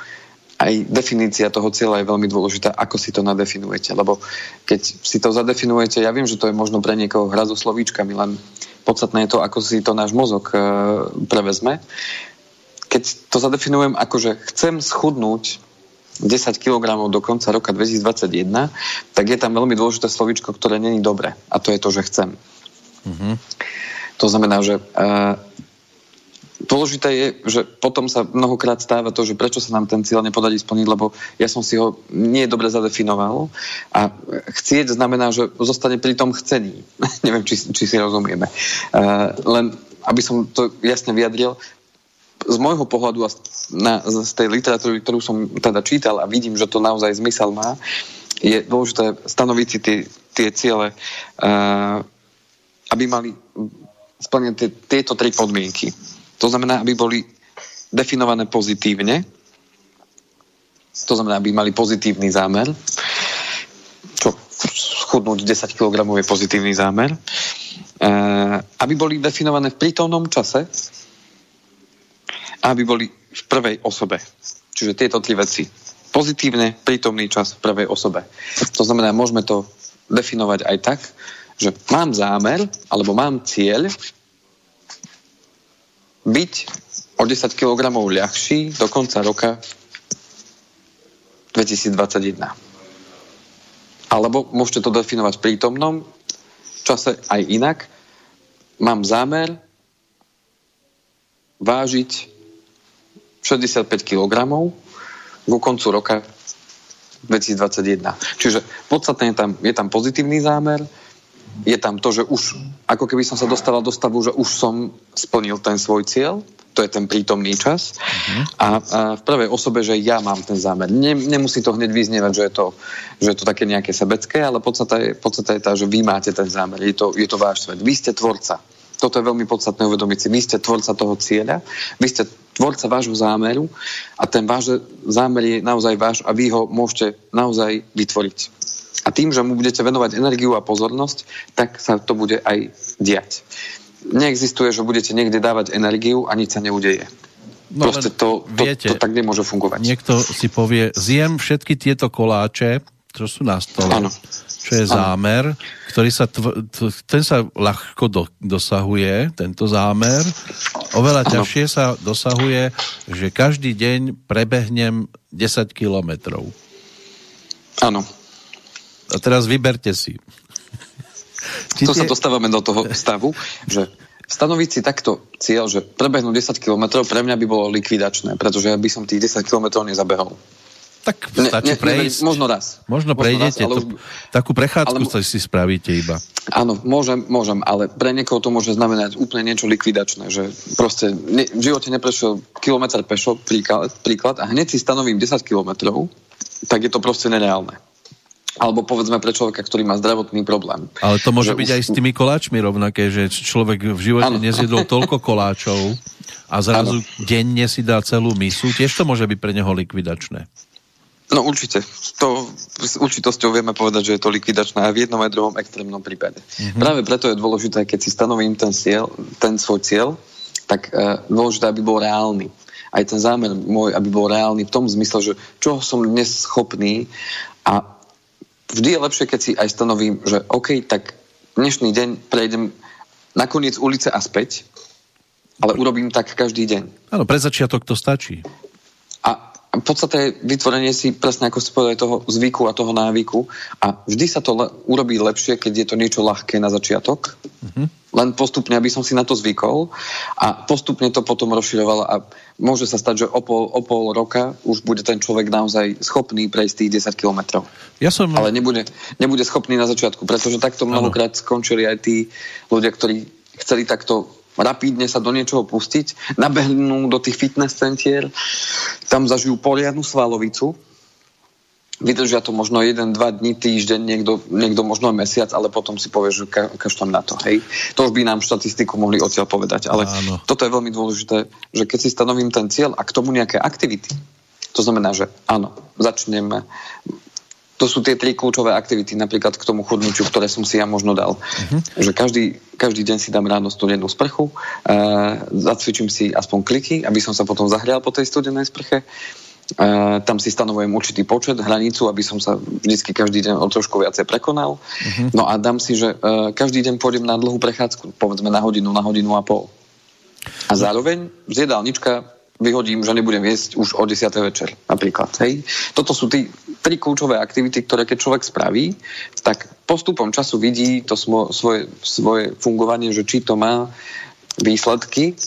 aj definícia toho cieľa je veľmi dôležitá, ako si to nadefinujete. Lebo keď si to zadefinujete, ja viem, že to je možno pre niekoho hra so slovíčkami, len podstatné je to, ako si to náš mozog e, prevezme. Keď to zadefinujem ako, že chcem schudnúť 10 kg do konca roka 2021, tak je tam veľmi dôležité slovíčko, ktoré není dobre. A to je to, že chcem. Mm-hmm. To znamená, že e, Dôležité je, že potom sa mnohokrát stáva to, že prečo sa nám ten cieľ nepodarí splniť, lebo ja som si ho nie dobre zadefinoval a chcieť znamená, že zostane pri tom chcení. Neviem, či, či si rozumieme. Uh, len aby som to jasne vyjadril, z môjho pohľadu a na, z tej literatúry, ktorú som teda čítal a vidím, že to naozaj zmysel má, je dôležité stanoviť si tie, tie ciele, uh, aby mali splnené tieto tri podmienky to znamená, aby boli definované pozitívne, to znamená, aby mali pozitívny zámer, čo schudnúť 10 kg je pozitívny zámer, e, aby boli definované v prítomnom čase a aby boli v prvej osobe. Čiže tieto tri veci. Pozitívne, prítomný čas v prvej osobe. To znamená, môžeme to definovať aj tak, že mám zámer alebo mám cieľ byť o 10 kg ľahší do konca roka 2021. Alebo môžete to definovať v prítomnom čase aj inak. Mám zámer vážiť 65 kg ku koncu roka 2021. Čiže podstatne je tam, je tam pozitívny zámer, je tam to, že už ako keby som sa dostala do stavu, že už som splnil ten svoj cieľ, to je ten prítomný čas. Uh-huh. A, a v prvej osobe, že ja mám ten zámer. Ne, nemusí to hneď vyznievať, že je to, že je to také nejaké sebecké, ale podstata je, podstata je tá, že vy máte ten zámer. Je to, je to váš svet. Vy ste tvorca. Toto je veľmi podstatné uvedomiť si. Vy ste tvorca toho cieľa, vy ste tvorca vášho zámeru a ten váš zámer je naozaj váš a vy ho môžete naozaj vytvoriť. A tým, že mu budete venovať energiu a pozornosť, tak sa to bude aj diať. Neexistuje, že budete niekde dávať energiu a nič sa neudeje. No, Proste to, to, viete, to tak nemôže fungovať. Niekto si povie, zjem všetky tieto koláče, čo sú na stole, ano. čo je ano. zámer, ktorý sa, tv- ten sa ľahko do, dosahuje, tento zámer. Oveľa ano. ťažšie sa dosahuje, že každý deň prebehnem 10 kilometrov. Áno. A teraz vyberte si. Či to tie... sa dostávame do toho stavu, že stanoviť si takto cieľ, že prebehnú 10 km, pre mňa by bolo likvidačné, pretože ja by som tých 10 km nezabehol. Tak stačí ne, ne, prejsť. Možno raz. Možno, možno prejdete. Raz, ale... to, takú prechádzku ale... si spravíte iba. Áno, môžem, môžem, ale pre niekoho to môže znamenať úplne niečo likvidačné, že proste ne, v živote neprešiel kilometr pešo, príklad, príklad, a hneď si stanovím 10 kilometrov, tak je to proste nereálne alebo povedzme pre človeka, ktorý má zdravotný problém. Ale to môže byť už... aj s tými koláčmi rovnaké, že človek v živote ano. nezjedol toľko koláčov a zrazu ano. denne si dá celú misu, tiež to môže byť pre neho likvidačné. No určite. To s určitosťou vieme povedať, že je to likvidačné aj v jednom aj druhom extrémnom prípade. Mm-hmm. Práve preto je dôležité, keď si stanovím ten, cieľ, ten svoj cieľ, tak uh, dôležité, aby bol reálny. Aj ten zámer môj, aby bol reálny v tom zmysle, že čo som dnes schopný a vždy je lepšie, keď si aj stanovím, že OK, tak dnešný deň prejdem na koniec ulice a späť, ale urobím tak každý deň. Áno, pre začiatok to stačí. A v podstate vytvorenie si, presne ako ste povedali, toho zvyku a toho návyku a vždy sa to le- urobí lepšie, keď je to niečo ľahké na začiatok. Uh-huh. Len postupne, aby som si na to zvykol. A postupne to potom rozširoval a môže sa stať, že o pol, o pol roka už bude ten človek naozaj schopný prejsť tých 10 kilometrov. Ja som... Ale nebude, nebude schopný na začiatku, pretože takto mnohokrát skončili aj tí ľudia, ktorí chceli takto rapídne sa do niečoho pustiť, nabehnú do tých fitness centier, tam zažijú poriadnu svalovicu, vydržia to možno jeden, dva dní, týždeň, niekto, niekto možno mesiac, ale potom si povie, že ka, kašľam na to. Hej. To už by nám štatistiku mohli odtiaľ povedať. Ale Áno. toto je veľmi dôležité, že keď si stanovím ten cieľ a k tomu nejaké aktivity, to znamená, že áno, začneme to sú tie tri kľúčové aktivity, napríklad k tomu chudnutiu, ktoré som si ja možno dal. Uh-huh. Že každý, každý deň si dám ráno studenú sprchu, uh, zacvičím si aspoň kliky, aby som sa potom zahrial po tej studenej sprche. Uh, tam si stanovujem určitý počet, hranicu, aby som sa vždycky každý deň o trošku viacej prekonal. Uh-huh. No a dám si, že uh, každý deň pôjdem na dlhú prechádzku, povedzme na hodinu, na hodinu a pol. A zároveň z jedálnička vyhodím, že nebudem jesť už o 10. večer napríklad. Hej. Toto sú tí tri kľúčové aktivity, ktoré keď človek spraví, tak postupom času vidí to smo, svoje, svoje fungovanie, že či to má výsledky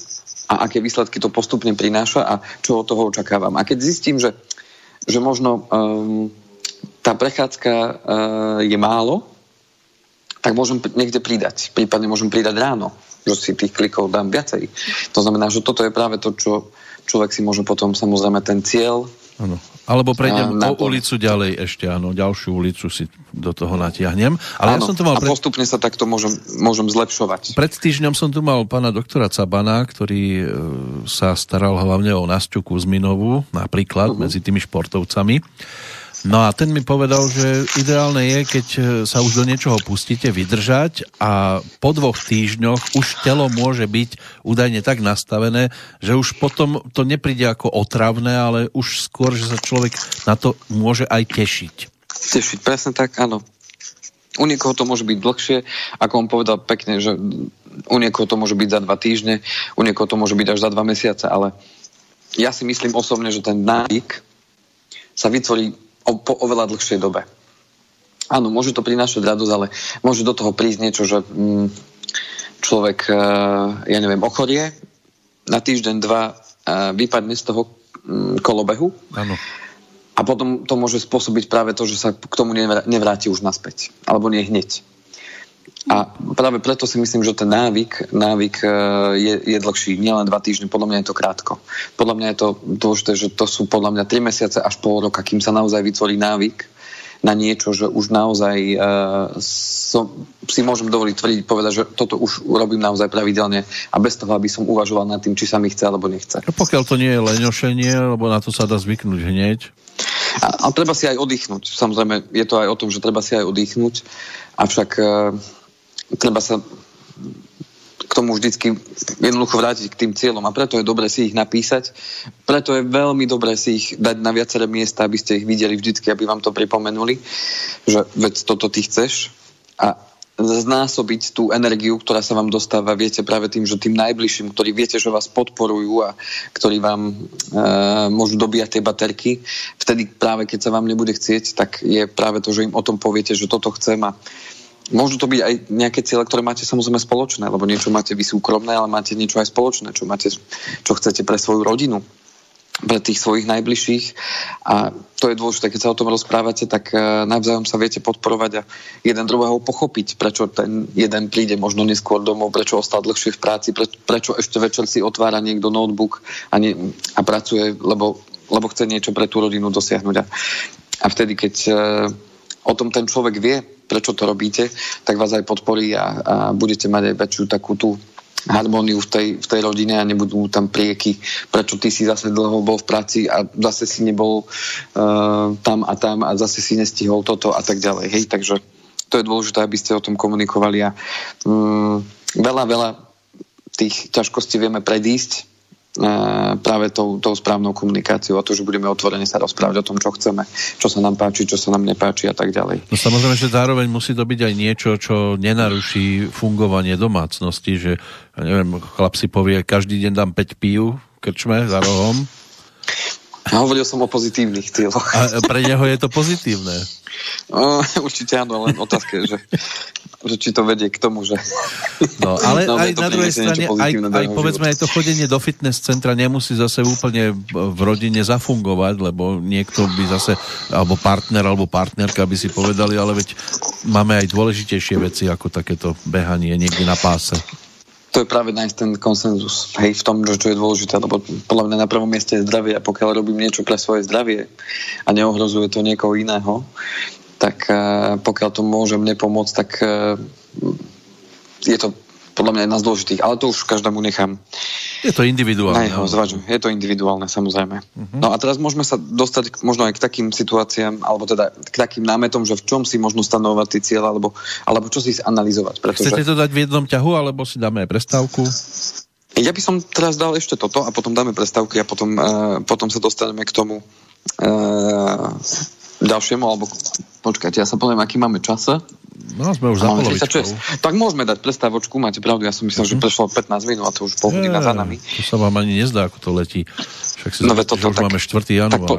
a aké výsledky to postupne prináša a čo od toho očakávam. A keď zistím, že, že možno um, tá prechádzka uh, je málo, tak môžem niekde pridať. Prípadne môžem pridať ráno, že si tých klikov dám viacej. To znamená, že toto je práve to, čo človek si môže potom samozrejme ten cieľ Ano. Alebo prejdem o ulicu ďalej ešte, áno, ďalšiu ulicu si do toho natiahnem. Ale áno, ja som to mal pred... a postupne sa takto môžem, môžem zlepšovať. Pred týždňom som tu mal pána doktora Cabana, ktorý e, sa staral hlavne o Nasťu Kuzminovú, napríklad, uh-huh. medzi tými športovcami. No a ten mi povedal, že ideálne je, keď e, sa už do niečoho pustíte, vydržať a po dvoch týždňoch už telo môže byť údajne tak nastavené, že už potom to nepríde ako otravné, ale už skôr, že sa človek na to môže aj tešiť. Tešiť, presne tak, áno. U niekoho to môže byť dlhšie, ako on povedal pekne, že u niekoho to môže byť za dva týždne, u niekoho to môže byť až za dva mesiace, ale ja si myslím osobne, že ten návyk sa vytvorí o, po oveľa dlhšej dobe. Áno, môže to prinášať radosť, ale môže do toho prísť niečo, že mm, človek, e, ja neviem, ochorie, na týždeň, dva e, vypadne z toho mm, kolobehu. Áno. A potom to môže spôsobiť práve to, že sa k tomu nevráti už naspäť. Alebo nie hneď. A práve preto si myslím, že ten návyk, návyk e, je, je dlhší, nielen dva týždne, podľa mňa je to krátko. Podľa mňa je to dôležité, že to sú podľa mňa 3 mesiace až pol roka, kým sa naozaj vytvorí návyk na niečo, že už naozaj uh, som, si môžem dovoliť tvrdiť, povedať, že toto už urobím naozaj pravidelne a bez toho, aby som uvažoval nad tým, či sa mi chce alebo nechce. A pokiaľ to nie je leňošenie, lebo na to sa dá zvyknúť hneď. A, ale treba si aj oddychnúť. Samozrejme, je to aj o tom, že treba si aj oddychnúť. Avšak uh, treba sa k tomu vždycky jednoducho vrátiť k tým cieľom a preto je dobre si ich napísať. Preto je veľmi dobré si ich dať na viaceré miesta, aby ste ich videli vždycky, aby vám to pripomenuli, že veď toto ty chceš a znásobiť tú energiu, ktorá sa vám dostáva, viete, práve tým, že tým najbližším, ktorí viete, že vás podporujú a ktorí vám e, môžu dobíjať tie baterky, vtedy práve keď sa vám nebude chcieť, tak je práve to, že im o tom poviete, že toto chcem a Môžu to byť aj nejaké cieľe, ktoré máte samozrejme spoločné, lebo niečo máte vy súkromné, ale máte niečo aj spoločné, čo máte, čo chcete pre svoju rodinu, pre tých svojich najbližších. A to je dôležité, keď sa o tom rozprávate, tak uh, navzájom sa viete podporovať a jeden druhého pochopiť, prečo ten jeden príde možno neskôr domov, prečo ostal dlhšie v práci, pre, prečo ešte večer si otvára niekto notebook a, nie, a pracuje, lebo, lebo chce niečo pre tú rodinu dosiahnuť. A, a vtedy, keď uh, o tom ten človek vie, prečo to robíte, tak vás aj podporí a, a budete mať aj väčšiu takú tú harmóniu v tej, v tej rodine a nebudú tam prieky, prečo ty si zase dlho bol v práci a zase si nebol uh, tam a tam a zase si nestihol toto a tak ďalej. Hej, takže to je dôležité, aby ste o tom komunikovali a um, veľa, veľa tých ťažkostí vieme predísť práve tou, tou správnou komunikáciou a to, že budeme otvorene sa rozprávať o tom, čo chceme, čo sa nám páči, čo sa nám nepáči a tak ďalej. No samozrejme, že zároveň musí to byť aj niečo, čo nenaruší fungovanie domácnosti, že ja neviem, chlap si povie, každý deň dám 5 pív krčme za rohom. Hovoril som o pozitívnych cieľoch. A pre neho je to pozitívne. O, určite áno, len otázka že že či to vedie k tomu, že... No, ale no, aj na druhej strane, aj, aj povedzme, aj to chodenie do fitness centra nemusí zase úplne v rodine zafungovať, lebo niekto by zase, alebo partner, alebo partnerka by si povedali, ale veď máme aj dôležitejšie veci, ako takéto behanie niekde na páse. To je práve nájsť ten konsenzus hej, v tom, čo je dôležité, lebo podľa mňa na prvom mieste je zdravie a pokiaľ robím niečo pre svoje zdravie a neohrozuje to niekoho iného, tak eh, pokiaľ to môže mne pomôcť, tak eh, je to podľa mňa jedna z dôležitých, ale to už každému nechám. Je to individuálne. Jeho, je to individuálne, samozrejme. Uh-huh. No a teraz môžeme sa dostať možno aj k takým situáciám, alebo teda k takým námetom, že v čom si možno stanovať tie cieľa, alebo, alebo čo si analyzovať. Pretože... Chcete to dať v jednom ťahu, alebo si dáme aj prestávku? Ja by som teraz dal ešte toto a potom dáme prestávky a potom, uh, potom sa dostaneme k tomu uh, ďalšiemu, alebo počkajte, ja sa poviem, aký máme čas. No, sme už za Tak môžeme dať prestávočku, máte pravdu, ja som myslel, uh-huh. že mhm. prešlo 15 minút a to už pol hodina za nami. To sa vám ani nezdá, ako to letí. Však si no, to, že už tak, máme 4. január. Po...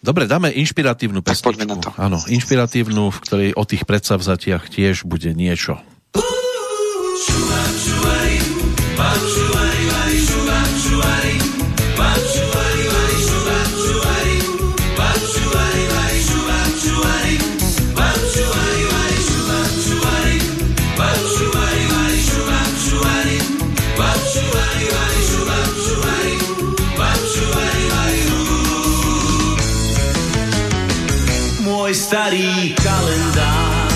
Dobre, dáme inšpiratívnu pesničku. na to. Áno, inšpiratívnu, v ktorej o tých predsavzatiach tiež bude niečo. môj starý kalendár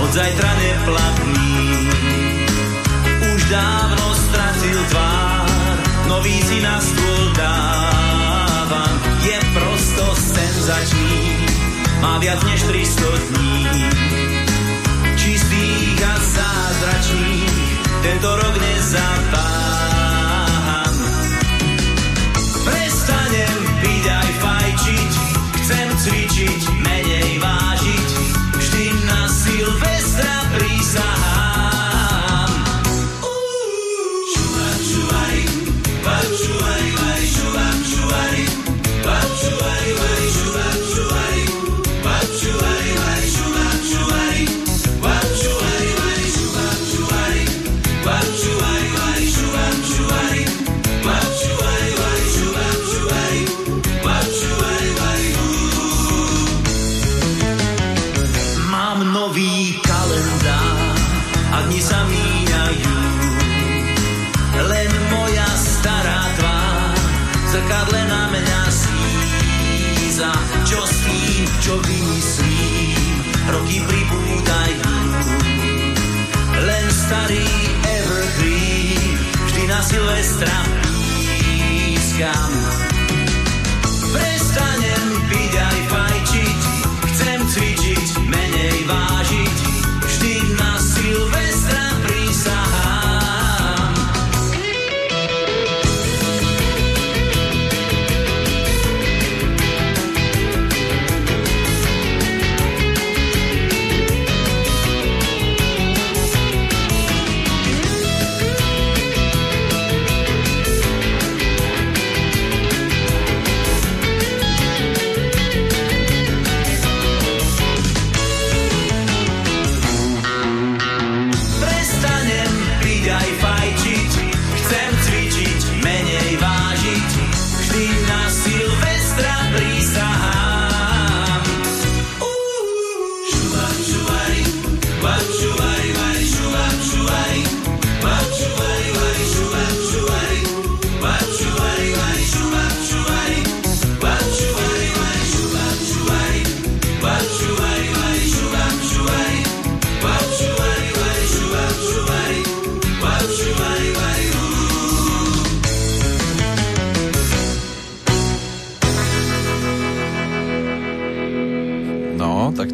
od zajtra neplatný. Už dávno stratil tvár, nový si na stôl dávam. Je prosto senzačný, má viac než 300 dní. Čistých a zázračných, tento rok nezaváham. Prestanem piť aj fajčiť, chcem cvičiť, menej čo vymyslím, roky pribúdajú. Len starý evergreen, vždy na Silvestra pískam. Prestanem byť aj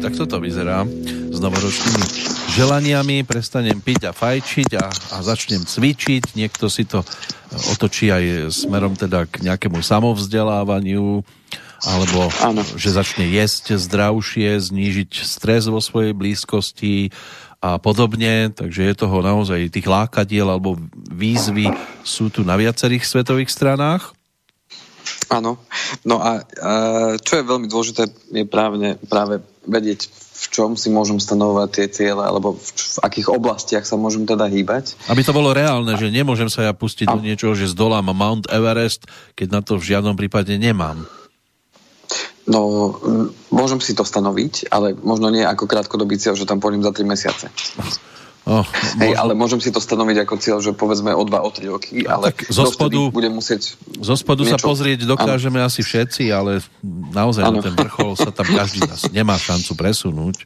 tak toto vyzerá s novoročnými želaniami. Prestanem piť a fajčiť a, a začnem cvičiť. Niekto si to eh, otočí aj smerom teda k nejakému samovzdelávaniu alebo Áno. že začne jesť zdravšie, znížiť stres vo svojej blízkosti a podobne, takže je toho naozaj tých lákadiel alebo výzvy sú tu na viacerých svetových stranách. Áno, no a, a čo je veľmi dôležité je právne, práve vedieť, v čom si môžem stanovovať tie ciele, alebo v, v akých oblastiach sa môžem teda hýbať. Aby to bolo reálne, že nemôžem sa ja pustiť a... do niečoho, že zdolám Mount Everest, keď na to v žiadnom prípade nemám. No, môžem si to stanoviť, ale možno nie ako krátkodobý cieľ, že tam pôjdem za 3 mesiace. Oh, Hej, ale môžem si to stanoviť ako cieľ, že povedzme o 2, o 3 roky, ale tak zo spodu, budem musieť... Zo spodu niečo... sa pozrieť dokážeme ano. asi všetci, ale naozaj ano. na ten vrchol sa tam každý nás nemá šancu presunúť.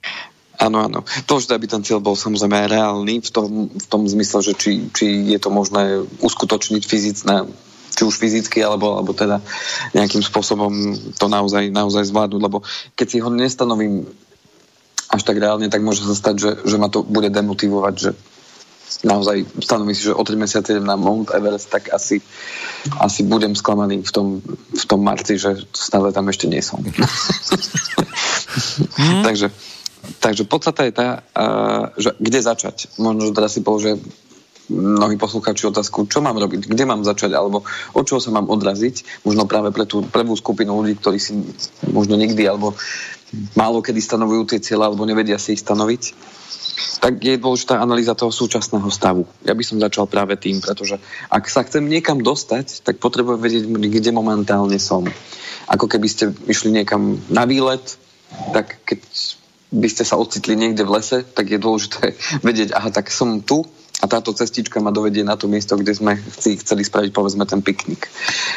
Áno, áno. že aby ten cieľ bol samozrejme reálny v tom, v tom zmysle, že či, či je to možné uskutočniť fyzicky, či už fyzicky, alebo, alebo teda nejakým spôsobom to naozaj, naozaj zvládnuť, lebo keď si ho nestanovím až tak reálne, tak môže sa stať, že, že ma to bude demotivovať, že naozaj stanovím si, že o 3 mesiace idem na Mount Everest, tak asi, asi budem sklamaný v tom, v tom marci, že stále tam ešte nie som. mm. takže, takže podstata je tá, že kde začať. Možno, že teraz si položia mnohí poslucháči otázku, čo mám robiť, kde mám začať, alebo od čoho sa mám odraziť. Možno práve pre tú prvú skupinu ľudí, ktorí si možno nikdy alebo málo kedy stanovujú tie cieľa, alebo nevedia si ich stanoviť tak je dôležitá analýza toho súčasného stavu. Ja by som začal práve tým, pretože ak sa chcem niekam dostať, tak potrebujem vedieť, kde momentálne som. Ako keby ste išli niekam na výlet, tak keď by ste sa ocitli niekde v lese, tak je dôležité vedieť, aha, tak som tu a táto cestička ma dovedie na to miesto, kde sme chceli spraviť povedzme ten piknik.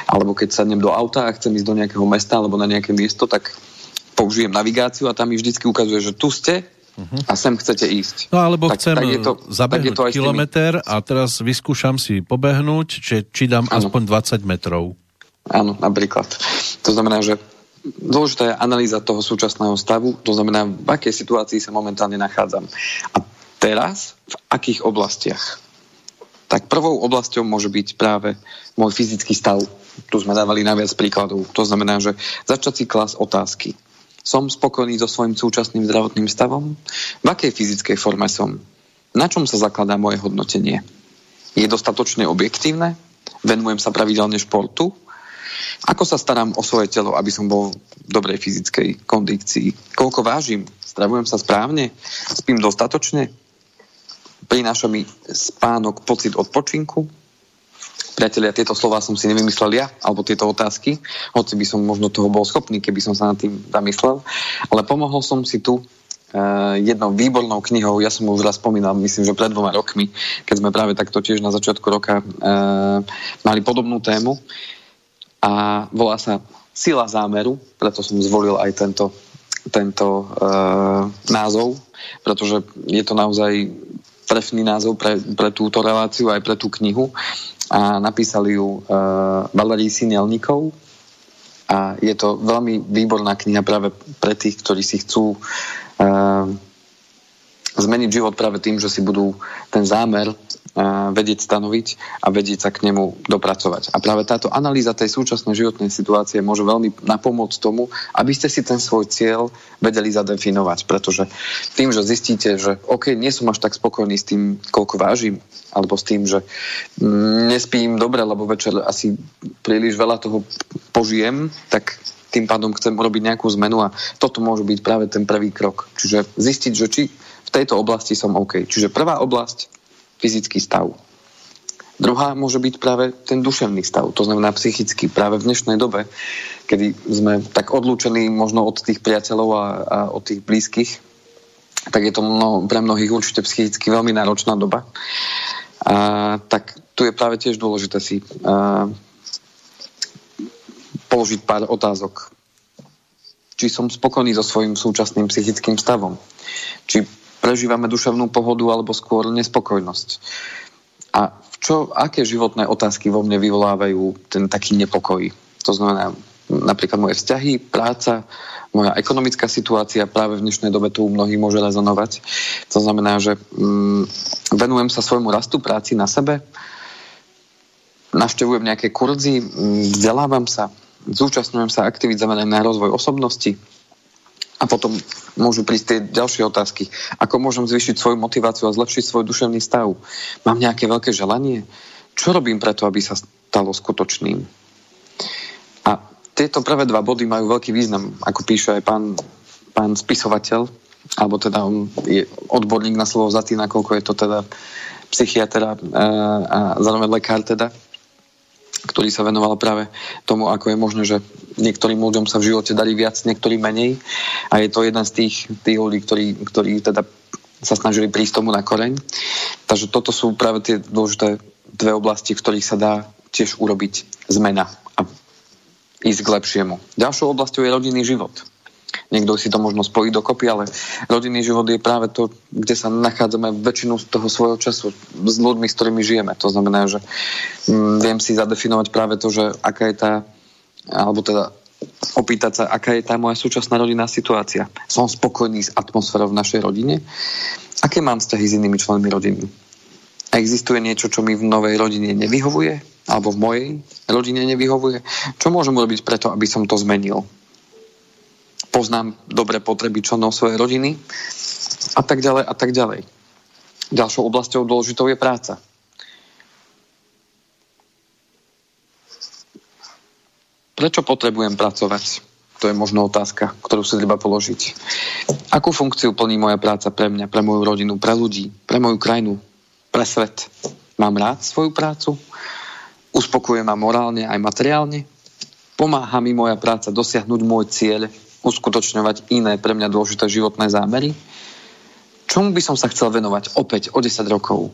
Alebo keď sadnem do auta a chcem ísť do nejakého mesta alebo na nejaké miesto, tak použijem navigáciu a tam mi vždycky ukazuje, že tu ste uh-huh. a sem chcete ísť. No alebo tak, chcem tak je to, zabehnúť tak je to kilometr tými... a teraz vyskúšam si pobehnúť, či, či dám ano. aspoň 20 metrov. Áno, napríklad. To znamená, že dôležitá je analýza toho súčasného stavu, to znamená, v akej situácii sa momentálne nachádzam. A teraz v akých oblastiach? Tak prvou oblasťou môže byť práve môj fyzický stav. Tu sme dávali najviac príkladov. To znamená, že začať si klas otázky. Som spokojný so svojím súčasným zdravotným stavom? V akej fyzickej forme som? Na čom sa zakladá moje hodnotenie? Je dostatočne objektívne? Venujem sa pravidelne športu? Ako sa starám o svoje telo, aby som bol v dobrej fyzickej kondícii? Koľko vážim? Stravujem sa správne? Spím dostatočne? prináša mi spánok pocit odpočinku. Priatelia, tieto slova som si nevymyslel ja, alebo tieto otázky, hoci by som možno toho bol schopný, keby som sa nad tým zamyslel. Ale pomohol som si tu Uh, jednou výbornou knihou, ja som už raz spomínal, myslím, že pred dvoma rokmi, keď sme práve takto tiež na začiatku roka uh, mali podobnú tému. A volá sa Sila zámeru, preto som zvolil aj tento, tento uh, názov, pretože je to naozaj trefný názov pre, pre túto reláciu aj pre tú knihu a napísali ju uh, Valerí Sinelníkov a je to veľmi výborná kniha práve pre tých, ktorí si chcú uh, zmeniť život práve tým, že si budú ten zámer vedieť stanoviť a vedieť sa k nemu dopracovať. A práve táto analýza tej súčasnej životnej situácie môže veľmi napomôcť tomu, aby ste si ten svoj cieľ vedeli zadefinovať. Pretože tým, že zistíte, že OK, nie som až tak spokojný s tým, koľko vážim, alebo s tým, že mm, nespím dobre, lebo večer asi príliš veľa toho požijem, tak tým pádom chcem urobiť nejakú zmenu a toto môže byť práve ten prvý krok. Čiže zistiť, že či tejto oblasti som OK. Čiže prvá oblasť fyzický stav. Druhá môže byť práve ten duševný stav, to znamená psychický. Práve v dnešnej dobe, kedy sme tak odlúčení možno od tých priateľov a, a od tých blízkych, tak je to mno, pre mnohých určite psychicky veľmi náročná doba. A, tak tu je práve tiež dôležité si a, položiť pár otázok. Či som spokojný so svojím súčasným psychickým stavom? Či prežívame duševnú pohodu alebo skôr nespokojnosť. A čo, aké životné otázky vo mne vyvolávajú ten taký nepokoj? To znamená, napríklad moje vzťahy, práca, moja ekonomická situácia práve v dnešnej dobe tu u mnohých môže rezonovať. To znamená, že mm, venujem sa svojmu rastu práci na sebe, navštevujem nejaké kurzy, mm, vzdelávam sa, zúčastňujem sa aktivít zameraných na rozvoj osobnosti, a potom môžu prísť tie ďalšie otázky. Ako môžem zvýšiť svoju motiváciu a zlepšiť svoj duševný stav? Mám nejaké veľké želanie? Čo robím preto, aby sa stalo skutočným? A tieto prvé dva body majú veľký význam, ako píše aj pán, pán spisovateľ, alebo teda on je odborník na slovo zatína, koľko je to teda psychiatra e, a zároveň lekár teda ktorý sa venoval práve tomu, ako je možné, že niektorým ľuďom sa v živote darí viac, niektorým menej. A je to jeden z tých, tých ľudí, ktorí, ktorí teda sa snažili prísť tomu na koreň. Takže toto sú práve tie dôležité dve oblasti, v ktorých sa dá tiež urobiť zmena a ísť k lepšiemu. Ďalšou oblasťou je rodinný život. Niekto si to možno spojí dokopy, ale rodinný život je práve to, kde sa nachádzame väčšinu z toho svojho času s ľuďmi, s ktorými žijeme. To znamená, že mm, viem si zadefinovať práve to, že aká je tá, alebo teda opýtať sa, aká je tá moja súčasná rodinná situácia. Som spokojný s atmosférou v našej rodine? Aké mám vzťahy s inými členmi rodiny? Existuje niečo, čo mi v novej rodine nevyhovuje? Alebo v mojej rodine nevyhovuje? Čo môžem urobiť preto, aby som to zmenil? Poznám dobre potreby členov svojej rodiny a tak ďalej a tak ďalej. Ďalšou oblasťou dôležitou je práca. Prečo potrebujem pracovať? To je možno otázka, ktorú si treba položiť. Akú funkciu plní moja práca pre mňa, pre moju rodinu, pre ľudí, pre moju krajinu, pre svet? Mám rád svoju prácu? Uspokuje ma morálne aj materiálne? Pomáha mi moja práca dosiahnuť môj cieľ uskutočňovať iné pre mňa dôležité životné zámery? Čomu by som sa chcel venovať opäť o 10 rokov?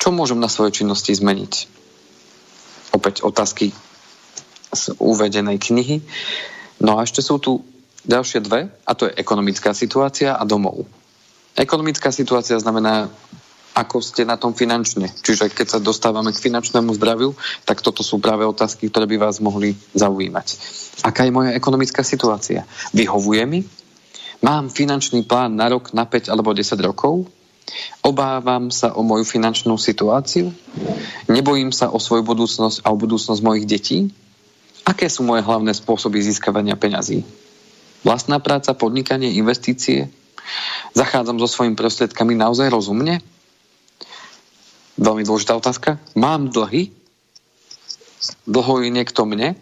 Čo môžem na svojej činnosti zmeniť? Opäť otázky z uvedenej knihy. No a ešte sú tu ďalšie dve, a to je ekonomická situácia a domov. Ekonomická situácia znamená ako ste na tom finančne. Čiže keď sa dostávame k finančnému zdraviu, tak toto sú práve otázky, ktoré by vás mohli zaujímať. Aká je moja ekonomická situácia? Vyhovuje mi? Mám finančný plán na rok, na 5 alebo 10 rokov? Obávam sa o moju finančnú situáciu? Nebojím sa o svoju budúcnosť a o budúcnosť mojich detí? Aké sú moje hlavné spôsoby získavania peňazí? Vlastná práca, podnikanie, investície? Zachádzam so svojimi prostriedkami naozaj rozumne? Veľmi dôležitá otázka. Mám dlhy? Dlhuje niekto mne?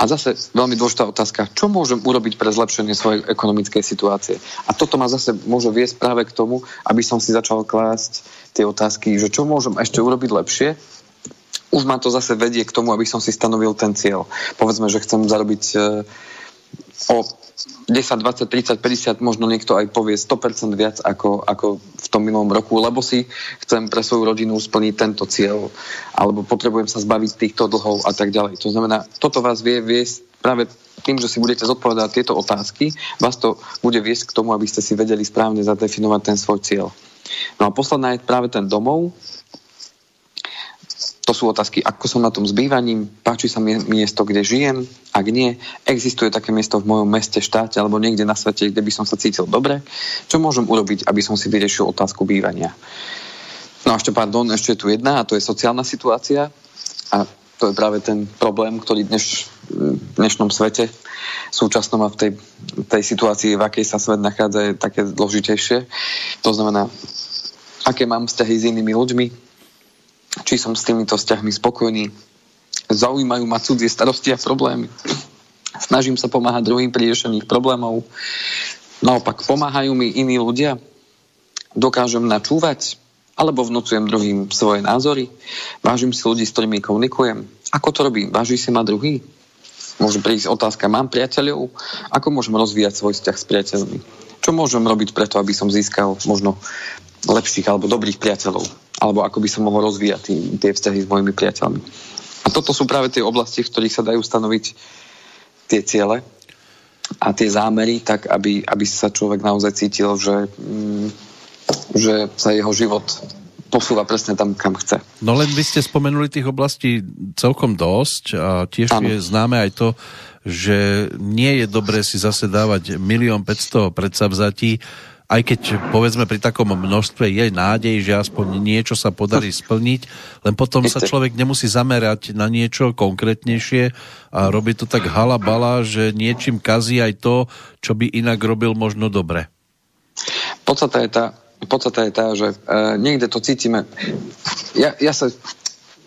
A zase veľmi dôležitá otázka, čo môžem urobiť pre zlepšenie svojej ekonomickej situácie? A toto ma zase môže viesť práve k tomu, aby som si začal klásť tie otázky, že čo môžem ešte urobiť lepšie, už ma to zase vedie k tomu, aby som si stanovil ten cieľ. Povedzme, že chcem zarobiť e, o 10, 20, 30, 50, možno niekto aj povie 100% viac ako, ako v tom minulom roku, lebo si chcem pre svoju rodinu splniť tento cieľ, alebo potrebujem sa zbaviť týchto dlhov a tak ďalej. To znamená, toto vás vie viesť práve tým, že si budete zodpovedať tieto otázky, vás to bude viesť k tomu, aby ste si vedeli správne zadefinovať ten svoj cieľ. No a posledná je práve ten domov, to sú otázky, ako som na tom s bývaním, páči sa mi miesto, kde žijem, ak nie, existuje také miesto v mojom meste, štáte alebo niekde na svete, kde by som sa cítil dobre, čo môžem urobiť, aby som si vyriešil otázku bývania. No a ešte, pardon, ešte je tu jedna a to je sociálna situácia a to je práve ten problém, ktorý dneš, v dnešnom svete súčasnom a v tej, tej situácii, v akej sa svet nachádza, je také zložitejšie. To znamená, aké mám vzťahy s inými ľuďmi, či som s týmito vzťahmi spokojný. Zaujímajú ma cudzie starosti a problémy. Snažím sa pomáhať druhým pri riešení problémov. Naopak, pomáhajú mi iní ľudia. Dokážem načúvať, alebo vnúcujem druhým svoje názory. Vážim si ľudí, s ktorými komunikujem. Ako to robím? Váži si ma druhý? Môže prísť otázka, mám priateľov? Ako môžem rozvíjať svoj vzťah s priateľmi? Čo môžem robiť preto, aby som získal možno lepších alebo dobrých priateľov? Alebo ako by som mohol rozvíjať tý, tie vzťahy s mojimi priateľmi. A toto sú práve tie oblasti, v ktorých sa dajú stanoviť tie ciele a tie zámery, tak aby, aby sa človek naozaj cítil, že, mm, že sa jeho život posúva presne tam, kam chce. No len vy ste spomenuli tých oblastí celkom dosť a tiež ano. je známe aj to, že nie je dobré si zase dávať milión 500 predsavzatí, aj keď povedzme pri takom množstve je nádej, že aspoň niečo sa podarí splniť, len potom sa človek nemusí zamerať na niečo konkrétnejšie a robí to tak halabala, že niečím kazí aj to, čo by inak robil možno dobre. Podstata je tá, podstata je tá že uh, niekde to cítime. Ja, ja sa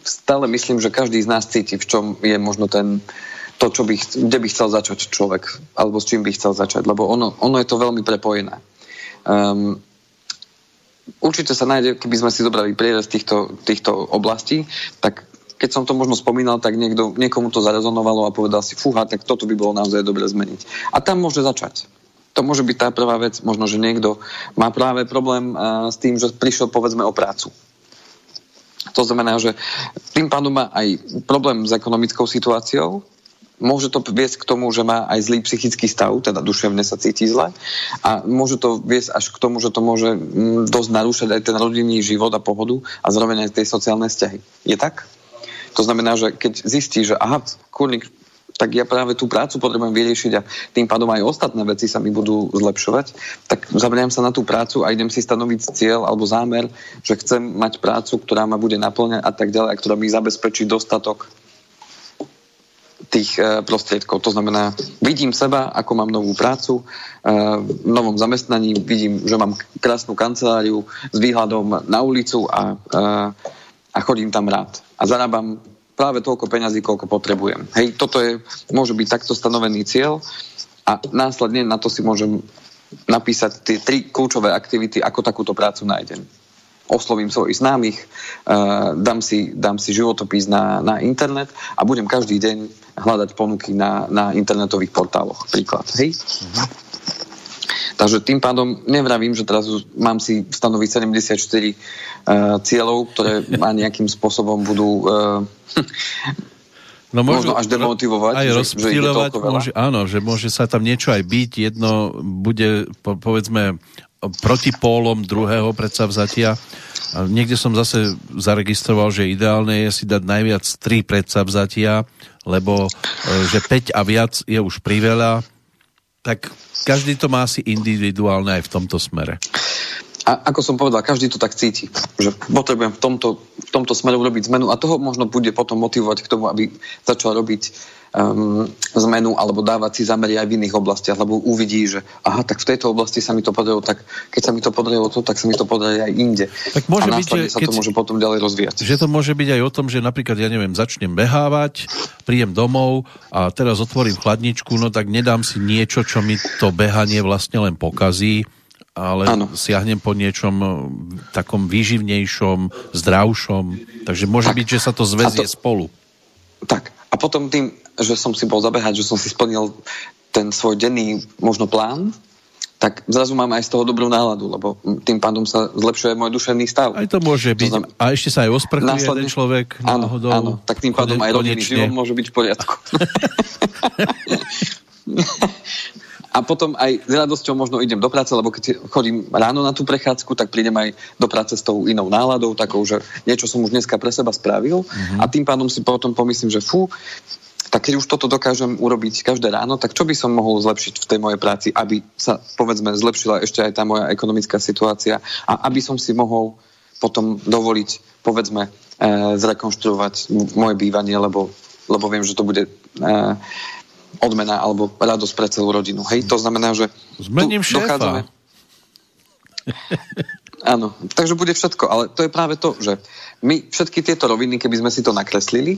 stále myslím, že každý z nás cíti, v čom je možno ten, to, čo by, kde by chcel začať človek, alebo s čím by chcel začať, lebo ono, ono je to veľmi prepojené. Um, určite sa nájde, keby sme si zobrali prierez týchto, týchto oblastí, tak keď som to možno spomínal, tak niekto, niekomu to zarezonovalo a povedal si, fúha, tak toto by bolo naozaj dobre zmeniť. A tam môže začať. To môže byť tá prvá vec, možno, že niekto má práve problém uh, s tým, že prišiel povedzme o prácu. To znamená, že tým pádom má aj problém s ekonomickou situáciou, môže to viesť k tomu, že má aj zlý psychický stav, teda duševne sa cíti zle a môže to viesť až k tomu, že to môže mm, dosť narúšať aj ten rodinný život a pohodu a zároveň aj tie sociálne vzťahy. Je tak? To znamená, že keď zistí, že aha, kurník, tak ja práve tú prácu potrebujem vyriešiť a tým pádom aj ostatné veci sa mi budú zlepšovať, tak zameriam sa na tú prácu a idem si stanoviť cieľ alebo zámer, že chcem mať prácu, ktorá ma bude naplňať a tak ďalej, a ktorá mi zabezpečí dostatok tých e, prostriedkov. To znamená, vidím seba, ako mám novú prácu, e, v novom zamestnaní, vidím, že mám krásnu kanceláriu s výhľadom na ulicu a, e, a chodím tam rád. A zarábam práve toľko peňazí, koľko potrebujem. Hej, toto je, môže byť takto stanovený cieľ a následne na to si môžem napísať tie tri kľúčové aktivity, ako takúto prácu nájdem oslovím svojich známych, uh, dám, si, dám si životopis na, na internet a budem každý deň hľadať ponuky na, na internetových portáloch. Príklad. Hej? Uh-huh. Takže tým pádom nevravím, že teraz mám si stanoviť 74 uh, e, cieľov, ktoré ma nejakým spôsobom budú uh, No možno, možno až demotivovať, aj že, že ide môže, áno, že môže sa tam niečo aj byť, jedno bude, po, povedzme, protipólom druhého predsavzatia. Niekde som zase zaregistroval, že ideálne je si dať najviac tri predsavzatia, lebo e, že 5 a viac je už priveľa, tak každý to má asi individuálne aj v tomto smere. A ako som povedal, každý to tak cíti, že potrebujem v tomto, v tomto smere urobiť zmenu a toho možno bude potom motivovať k tomu, aby začal robiť um, zmenu alebo dávať si zamery aj v iných oblastiach, lebo uvidí, že aha, tak v tejto oblasti sa mi to podarilo, tak keď sa mi to podarilo to, tak sa mi to podarí aj inde. Tak môže a byť, že sa to môže potom ďalej rozvíjať. Že to môže byť aj o tom, že napríklad, ja neviem, začnem behávať, príjem domov a teraz otvorím chladničku, no tak nedám si niečo, čo mi to behanie vlastne len pokazí, ale ano. siahnem po niečom takom výživnejšom, zdravšom. Takže môže tak. byť, že sa to zväzie to, spolu. Tak. A potom tým že som si bol zabehať, že som si splnil ten svoj denný možno plán, tak zrazu mám aj z toho dobrú náladu, lebo tým pádom sa zlepšuje môj duševný stav. Aj to môže to byť. Znam... A ešte sa aj osprchuje Následne... jeden človek áno, náhodou. Áno, tak tým pádom aj rodinný život môže byť v poriadku. a potom aj s radosťou možno idem do práce, lebo keď chodím ráno na tú prechádzku, tak prídem aj do práce s tou inou náladou, takou, že niečo som už dneska pre seba spravil mm-hmm. a tým pádom si potom pomyslím, že fú, tak keď už toto dokážem urobiť každé ráno, tak čo by som mohol zlepšiť v tej mojej práci, aby sa, povedzme, zlepšila ešte aj tá moja ekonomická situácia a aby som si mohol potom dovoliť, povedzme, e, zrekonštruovať moje bývanie, lebo, lebo viem, že to bude e, odmena alebo radosť pre celú rodinu. Hej, to znamená, že Zmením tu šéfa. dochádzame... Áno, takže bude všetko, ale to je práve to, že my všetky tieto roviny, keby sme si to nakreslili,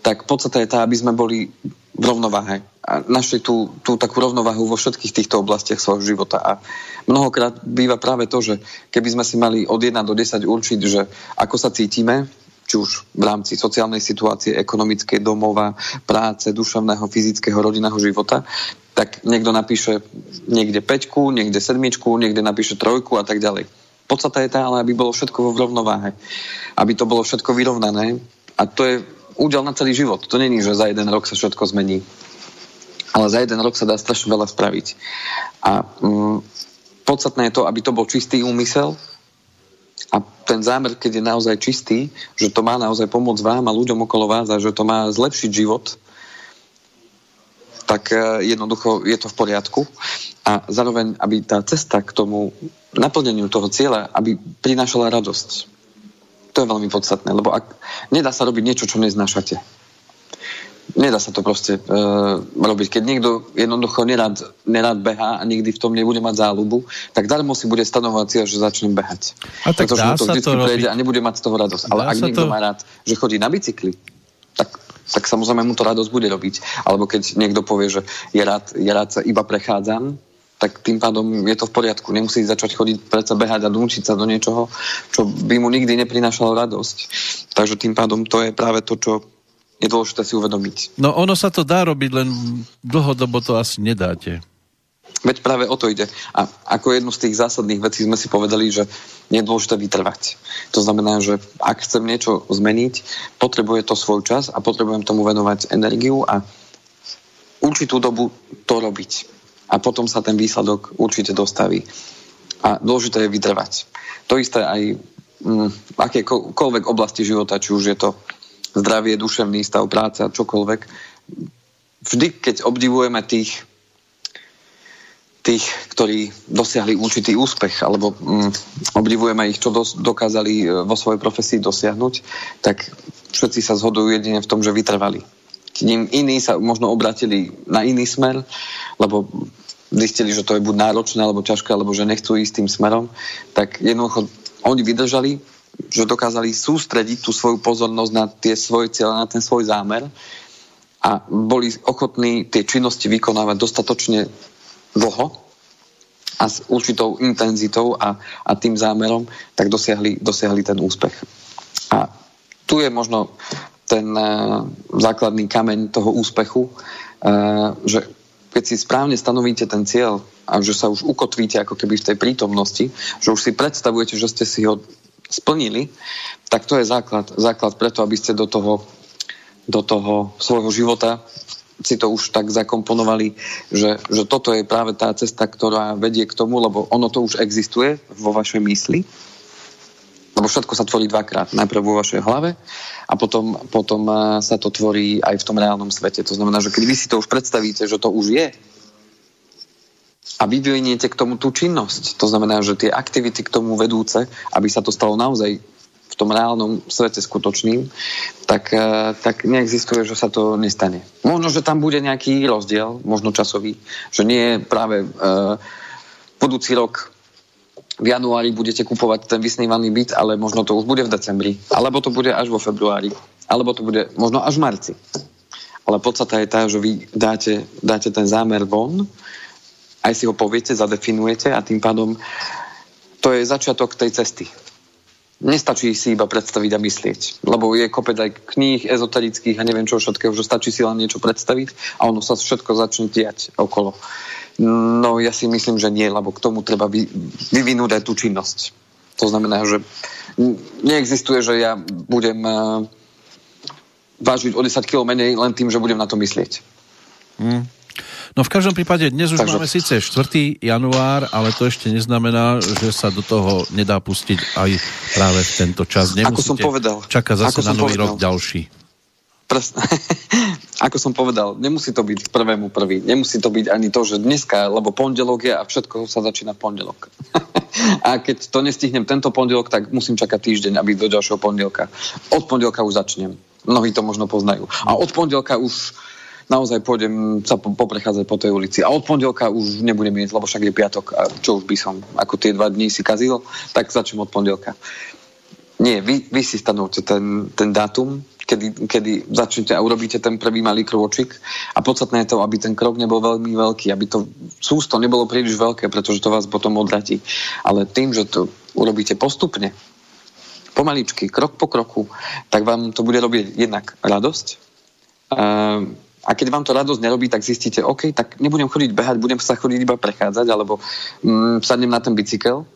tak podstata je tá, aby sme boli v rovnováhe a našli tú, tú takú rovnováhu vo všetkých týchto oblastiach svojho života. A mnohokrát býva práve to, že keby sme si mali od 1 do 10 určiť, že ako sa cítime, či už v rámci sociálnej situácie, ekonomickej, domova, práce, duševného, fyzického, rodinného života, tak niekto napíše niekde 5, niekde 7, niekde napíše trojku a tak ďalej. Podstata je tá, ale aby bolo všetko vo rovnováhe. Aby to bolo všetko vyrovnané. A to je údel na celý život. To není, že za jeden rok sa všetko zmení. Ale za jeden rok sa dá strašne veľa spraviť. A mm, podstatné je to, aby to bol čistý úmysel, A ten zámer, keď je naozaj čistý, že to má naozaj pomôcť vám a ľuďom okolo vás a že to má zlepšiť život, tak e, jednoducho je to v poriadku. A zároveň, aby tá cesta k tomu naplneniu toho cieľa, aby prinášala radosť. To je veľmi podstatné, lebo ak nedá sa robiť niečo, čo neznášate. Nedá sa to proste uh, robiť. Keď niekto jednoducho nerad, nerad behá a nikdy v tom nebude mať záľubu, tak darmo si bude stanovať cieľ, že začnem behať. A tak Pretože mu to vždy prejde a nebude mať z toho radosť. Ale Dá ak sa niekto to- má rád, že chodí na bicykli, tak, tak samozrejme mu to radosť bude robiť. Alebo keď niekto povie, že je rád, je rád sa iba prechádzam, tak tým pádom je to v poriadku. Nemusí začať chodiť predsa behať a donúčiť sa do niečoho, čo by mu nikdy neprinášalo radosť. Takže tým pádom to je práve to, čo je dôležité si uvedomiť. No ono sa to dá robiť, len dlhodobo to asi nedáte. Veď práve o to ide. A ako jednu z tých zásadných vecí sme si povedali, že je dôležité vytrvať. To znamená, že ak chcem niečo zmeniť, potrebuje to svoj čas a potrebujem tomu venovať energiu a určitú dobu to robiť. A potom sa ten výsledok určite dostaví. A dôležité je vytrvať. To isté aj mm, v akékoľvek oblasti života, či už je to zdravie, duševný stav, práca, čokoľvek. Vždy, keď obdivujeme tých tých, ktorí dosiahli určitý úspech, alebo mm, obdivujeme ich, čo dos- dokázali e, vo svojej profesii dosiahnuť, tak všetci sa zhodujú jedine v tom, že vytrvali. K ním iní sa možno obratili na iný smer, lebo zistili, že to je buď náročné, alebo ťažké, alebo že nechcú ísť tým smerom, tak jednoducho oni vydržali, že dokázali sústrediť tú svoju pozornosť na tie svoje cieľe, na ten svoj zámer a boli ochotní tie činnosti vykonávať dostatočne dlho a s určitou intenzitou a, a tým zámerom, tak dosiahli, dosiahli ten úspech. A tu je možno ten uh, základný kameň toho úspechu, uh, že keď si správne stanovíte ten cieľ a že sa už ukotvíte ako keby v tej prítomnosti, že už si predstavujete, že ste si ho splnili, tak to je základ, základ preto, aby ste do toho, do toho svojho života si to už tak zakomponovali, že, že toto je práve tá cesta, ktorá vedie k tomu, lebo ono to už existuje vo vašej mysli, lebo všetko sa tvorí dvakrát. Najprv vo vašej hlave a potom, potom eh, sa to tvorí aj v tom reálnom svete. To znamená, že keď vy si to už predstavíte, že to už je a vyviniete k tomu tú činnosť, to znamená, že tie aktivity k tomu vedúce, aby sa to stalo naozaj v tom reálnom svete skutočným, tak, eh, tak neexistuje, že sa to nestane. Možno, že tam bude nejaký rozdiel, možno časový, že nie je práve uh, budúci rok v januári budete kupovať ten vysnívaný byt, ale možno to už bude v decembri, alebo to bude až vo februári, alebo to bude možno až v marci. Ale podstata je tá, že vy dáte, dáte ten zámer von, aj si ho poviete, zadefinujete a tým pádom to je začiatok tej cesty. Nestačí si iba predstaviť a myslieť, lebo je kopec aj kníh ezoterických a neviem čo všetkého, že stačí si len niečo predstaviť a ono sa všetko začne diať okolo. No ja si myslím, že nie, lebo k tomu treba vy, vyvinúť aj tú činnosť. To znamená, že neexistuje, že ja budem uh, vážiť o 10 kg menej len tým, že budem na to myslieť. No v každom prípade dnes už Takže- máme síce 4. január, ale to ešte neznamená, že sa do toho nedá pustiť aj práve v tento čas. Nemusíte som povedal. Čaká zase Ako na nový povedal. rok ďalší. Presne. Ako som povedal, nemusí to byť k prvému prvý. Nemusí to byť ani to, že dneska, lebo pondelok je a všetko sa začína pondelok. a keď to nestihnem tento pondelok, tak musím čakať týždeň, aby do ďalšieho pondelka. Od pondelka už začnem. Mnohí to možno poznajú. A od pondelka už naozaj pôjdem sa po- poprechádzať po tej ulici. A od pondelka už nebudem jesť, lebo však je piatok a čo už by som, ako tie dva dní si kazil, tak začnem od pondelka. Nie, vy, vy si stanovte ten, ten dátum, kedy, kedy začnete a urobíte ten prvý malý krôčik a podstatné je to, aby ten krok nebol veľmi veľký, aby to sústo nebolo príliš veľké, pretože to vás potom odratí. Ale tým, že to urobíte postupne, pomaličky, krok po kroku, tak vám to bude robiť jednak radosť. A keď vám to radosť nerobí, tak zistíte, OK, tak nebudem chodiť behať, budem sa chodiť iba prechádzať, alebo mm, sadnem na ten bicykel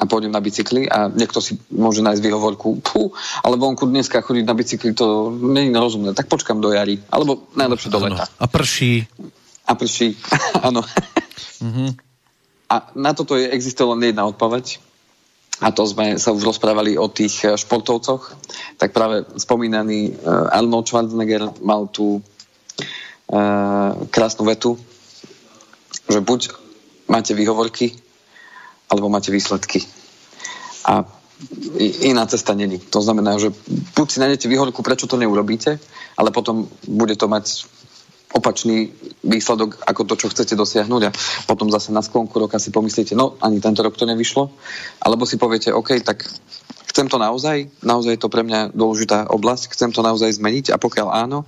a pôjdem na bicykli a niekto si môže nájsť výhovorku, pú, ale vonku dneska chodiť na bicykli, to nie je rozumné, tak počkam do jary, alebo najlepšie do leta. A prší. A prší, áno. Mhm. A na toto je, existuje len jedna odpoveď. a to sme sa už rozprávali o tých eh, športovcoch, tak práve spomínaný uh, Arnold Schwarzenegger mal tú krásnu vetu, že buď máte výhovorky, alebo máte výsledky. A iná cesta není. To znamená, že buď si nájdete výhovorku, prečo to neurobíte, ale potom bude to mať opačný výsledok ako to, čo chcete dosiahnuť a potom zase na sklonku roka si pomyslíte, no ani tento rok to nevyšlo, alebo si poviete, OK, tak chcem to naozaj, naozaj je to pre mňa dôležitá oblasť, chcem to naozaj zmeniť a pokiaľ áno,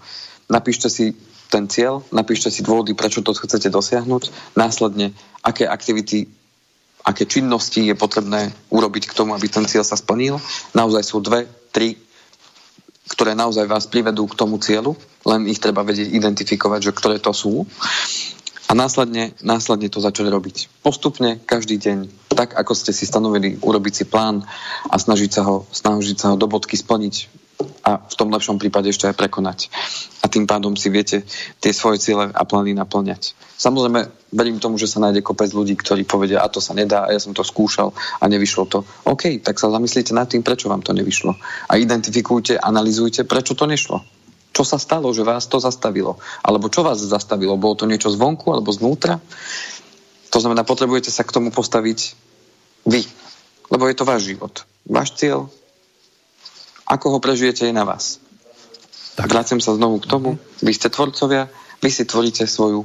napíšte si ten cieľ, napíšte si dôvody, prečo to chcete dosiahnuť, následne, aké aktivity aké činnosti je potrebné urobiť k tomu, aby ten cieľ sa splnil. Naozaj sú dve, tri ktoré naozaj vás privedú k tomu cieľu, len ich treba vedieť identifikovať, že ktoré to sú a následne, následne to začať robiť. Postupne, každý deň, tak ako ste si stanovili, urobiť si plán a snažiť sa ho, snažiť sa ho do bodky splniť a v tom lepšom prípade ešte aj prekonať. A tým pádom si viete tie svoje ciele a plány naplňať. Samozrejme, verím tomu, že sa nájde kopec ľudí, ktorí povedia, a to sa nedá, a ja som to skúšal a nevyšlo to. OK, tak sa zamyslíte nad tým, prečo vám to nevyšlo. A identifikujte, analizujte, prečo to nešlo. Čo sa stalo, že vás to zastavilo? Alebo čo vás zastavilo? Bolo to niečo zvonku alebo znútra? To znamená, potrebujete sa k tomu postaviť vy. Lebo je to váš život. Váš cieľ, ako ho prežijete, je na vás. Tak. Vracem sa znovu k tomu. Vy ste tvorcovia, vy si tvoríte svoju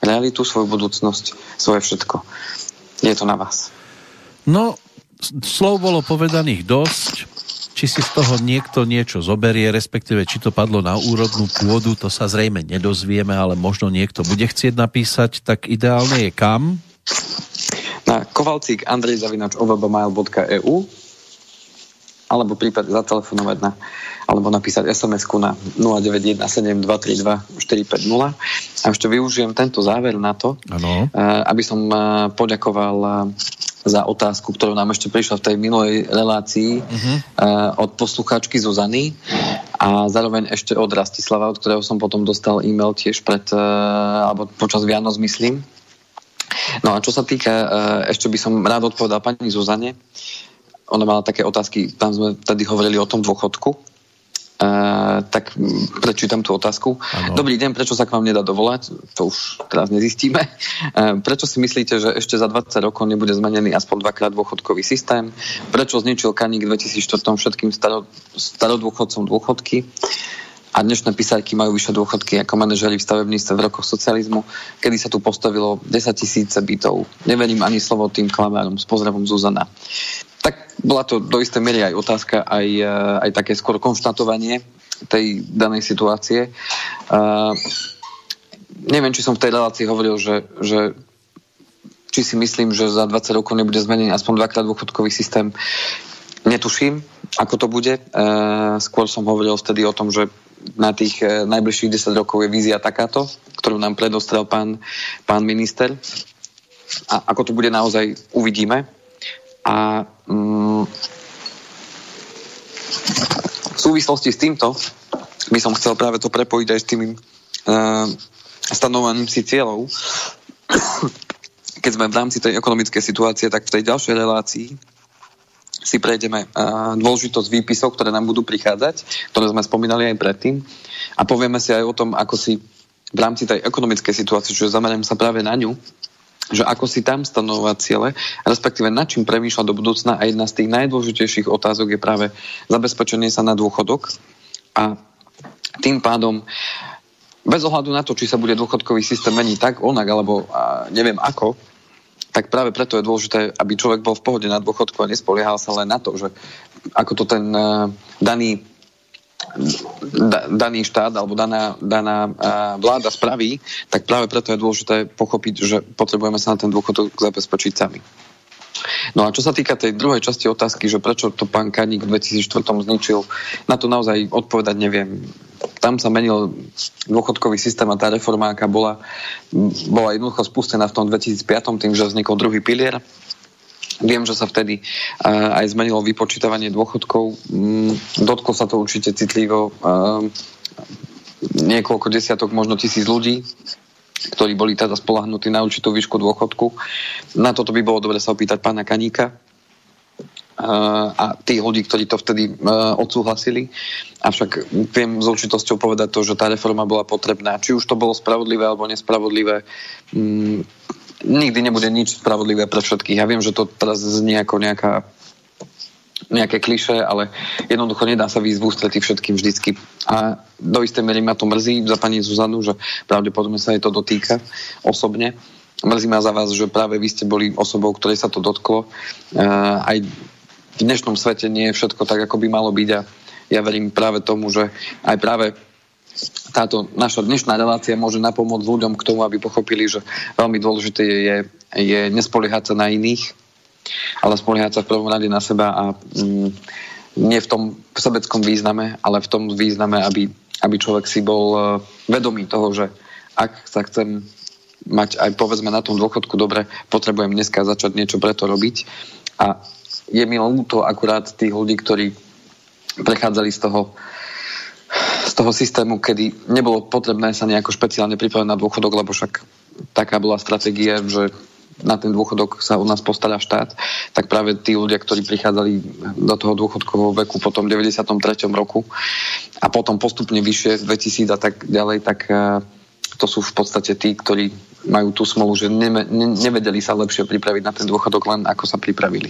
realitu, svoju budúcnosť, svoje všetko. Je to na vás. No, slov bolo povedaných dosť. Či si z toho niekto niečo zoberie, respektíve či to padlo na úrodnú pôdu, to sa zrejme nedozvieme, ale možno niekto bude chcieť napísať, tak ideálne je kam? Na kovalcík andrejzavinač.ovbmail.eu alebo prípade zatelefonovať na, alebo napísať SMS-ku na 0917232450 a ešte využijem tento záver na to, ano. Eh, aby som eh, poďakoval eh, za otázku, ktorú nám ešte prišla v tej minulej relácii uh-huh. od poslucháčky Zuzany a zároveň ešte od Rastislava, od ktorého som potom dostal e-mail tiež pred, alebo počas Vianoc, myslím. No a čo sa týka, ešte by som rád odpovedal pani Zuzane, ona mala také otázky, tam sme tady hovorili o tom dôchodku, Uh, tak prečítam tú otázku. Ano. Dobrý deň, prečo sa k vám nedá dovolať? To už teraz nezistíme. Uh, prečo si myslíte, že ešte za 20 rokov nebude zmenený aspoň dvakrát dôchodkový systém? Prečo zničil Kaník v 2004 všetkým staro, starodôchodcom dôchodky? A dnešné písarky majú vyššie dôchodky ako manažeri v stavebníctve v rokoch socializmu, kedy sa tu postavilo 10 tisíce bytov. Neverím ani slovo tým klamárom. S pozdravom Zuzana. Tak bola to do istej miery aj otázka, aj, eh, aj také skôr konštatovanie tej danej situácie. Uh, neviem, či som v tej relácii hovoril, že, že či si myslím, že za 20 rokov nebude zmenený aspoň dvakrát dôchodkový systém. Netuším, ako to bude. Uh, skôr som hovoril vtedy o tom, že na tých uh, najbližších 10 rokov je vízia takáto, ktorú nám predostrel pán, pán minister. A ako to bude naozaj, uvidíme. A mm, v súvislosti s týmto by som chcel práve to prepojiť aj s tým uh, stanovaním si cieľov. Keď sme v rámci tej ekonomickej situácie, tak v tej ďalšej relácii si prejdeme uh, dôležitosť výpisov, ktoré nám budú prichádzať, ktoré sme spomínali aj predtým. A povieme si aj o tom, ako si v rámci tej ekonomickej situácie, čiže zameriam sa práve na ňu, že ako si tam stanovať ciele, respektíve nad čím premýšľať do budúcna. A jedna z tých najdôležitejších otázok je práve zabezpečenie sa na dôchodok. A tým pádom bez ohľadu na to, či sa bude dôchodkový systém meniť tak, onak, alebo a, neviem ako, tak práve preto je dôležité, aby človek bol v pohode na dôchodku a nespoliehal sa len na to, že ako to ten uh, daný daný štát alebo daná, daná vláda spraví, tak práve preto je dôležité pochopiť, že potrebujeme sa na ten dôchodok zabezpečiť sami. No a čo sa týka tej druhej časti otázky, že prečo to pán Kaník v 2004 zničil, na to naozaj odpovedať neviem. Tam sa menil dôchodkový systém a tá reforma, aká bola, bola jednoducho spustená v tom 2005, tým, že vznikol druhý pilier Viem, že sa vtedy aj zmenilo vypočítavanie dôchodkov. Mm, dotklo sa to určite citlivo niekoľko desiatok, možno tisíc ľudí, ktorí boli teda spolahnutí na určitú výšku dôchodku. Na toto by bolo dobre sa opýtať pána Kaníka. a tých ľudí, ktorí to vtedy odsúhlasili. Avšak viem s určitosťou povedať to, že tá reforma bola potrebná. Či už to bolo spravodlivé alebo nespravodlivé, mm, nikdy nebude nič spravodlivé pre všetkých. Ja viem, že to teraz znie ako nejaká nejaké kliše, ale jednoducho nedá sa výjsť v ústretí všetkým vždycky. A do istej miery ma to mrzí za pani Zuzanu, že pravdepodobne sa jej to dotýka osobne. Mrzí ma za vás, že práve vy ste boli osobou, ktorej sa to dotklo. Uh, aj v dnešnom svete nie je všetko tak, ako by malo byť a ja verím práve tomu, že aj práve táto naša dnešná relácia môže napomôcť ľuďom k tomu, aby pochopili, že veľmi dôležité je, je nespoliehať sa na iných, ale spoliehať sa v prvom rade na seba a mm, nie v tom sebeckom význame, ale v tom význame, aby, aby človek si bol uh, vedomý toho, že ak sa chcem mať aj povedzme na tom dôchodku dobre, potrebujem dneska začať niečo preto robiť. A je mi ľúto akurát tých ľudí, ktorí prechádzali z toho, z toho systému, kedy nebolo potrebné sa nejako špeciálne pripraviť na dôchodok, lebo však taká bola stratégia, že na ten dôchodok sa u nás postará štát, tak práve tí ľudia, ktorí prichádzali do toho dôchodkového veku po tom 93. roku a potom postupne vyššie 2000 a tak ďalej, tak eh, to sú v podstate tí, ktorí majú tú smolu, že ne, ne, nevedeli sa lepšie pripraviť na ten dôchodok, len ako sa pripravili.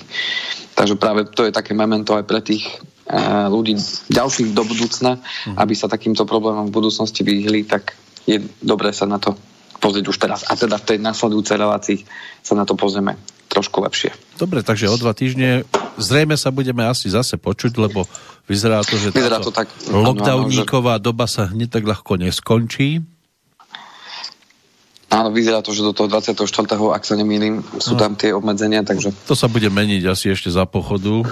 Takže práve to je také memento aj pre tých uh, ľudí ďalších do budúcna, mm. aby sa takýmto problémom v budúcnosti vyhli, tak je dobré sa na to pozrieť už teraz. A teda v tej nasledujúcej relácii sa na to pozrieme trošku lepšie. Dobre, takže o dva týždne zrejme sa budeme asi zase počuť, lebo vyzerá to, že vyzerá to tak, lockdowníková že... doba sa hneď tak ľahko neskončí. Áno, vyzerá to, že do toho 24. ak sa nemýlim, sú no. tam tie obmedzenia, takže... To sa bude meniť asi ešte za pochodu.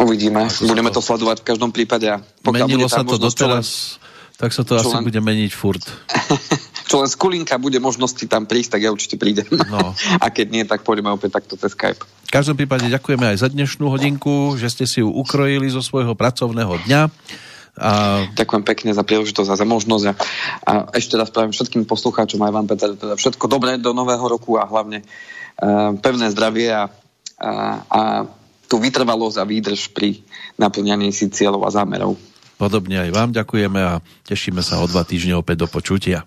Uvidíme, budeme to sledovať v každom prípade. A Menilo sa to doteraz, tak sa to asi len... bude meniť furt. čo len z kulinka bude možnosti tam prísť, tak ja určite prídem. No. A keď nie, tak pôjdeme opäť takto cez Skype. V každom prípade ďakujeme aj za dnešnú hodinku, že ste si ju ukrojili zo svojho pracovného dňa. A... Ďakujem pekne za príležitosť a za možnosť. A, a ešte raz pravím všetkým poslucháčom aj vám, Peter, teda všetko dobré do nového roku a hlavne uh, pevné zdravie a, a, a tú vytrvalosť a výdrž pri naplňaní si cieľov a zámerov. Podobne aj vám ďakujeme a tešíme sa o dva týždne opäť do počutia.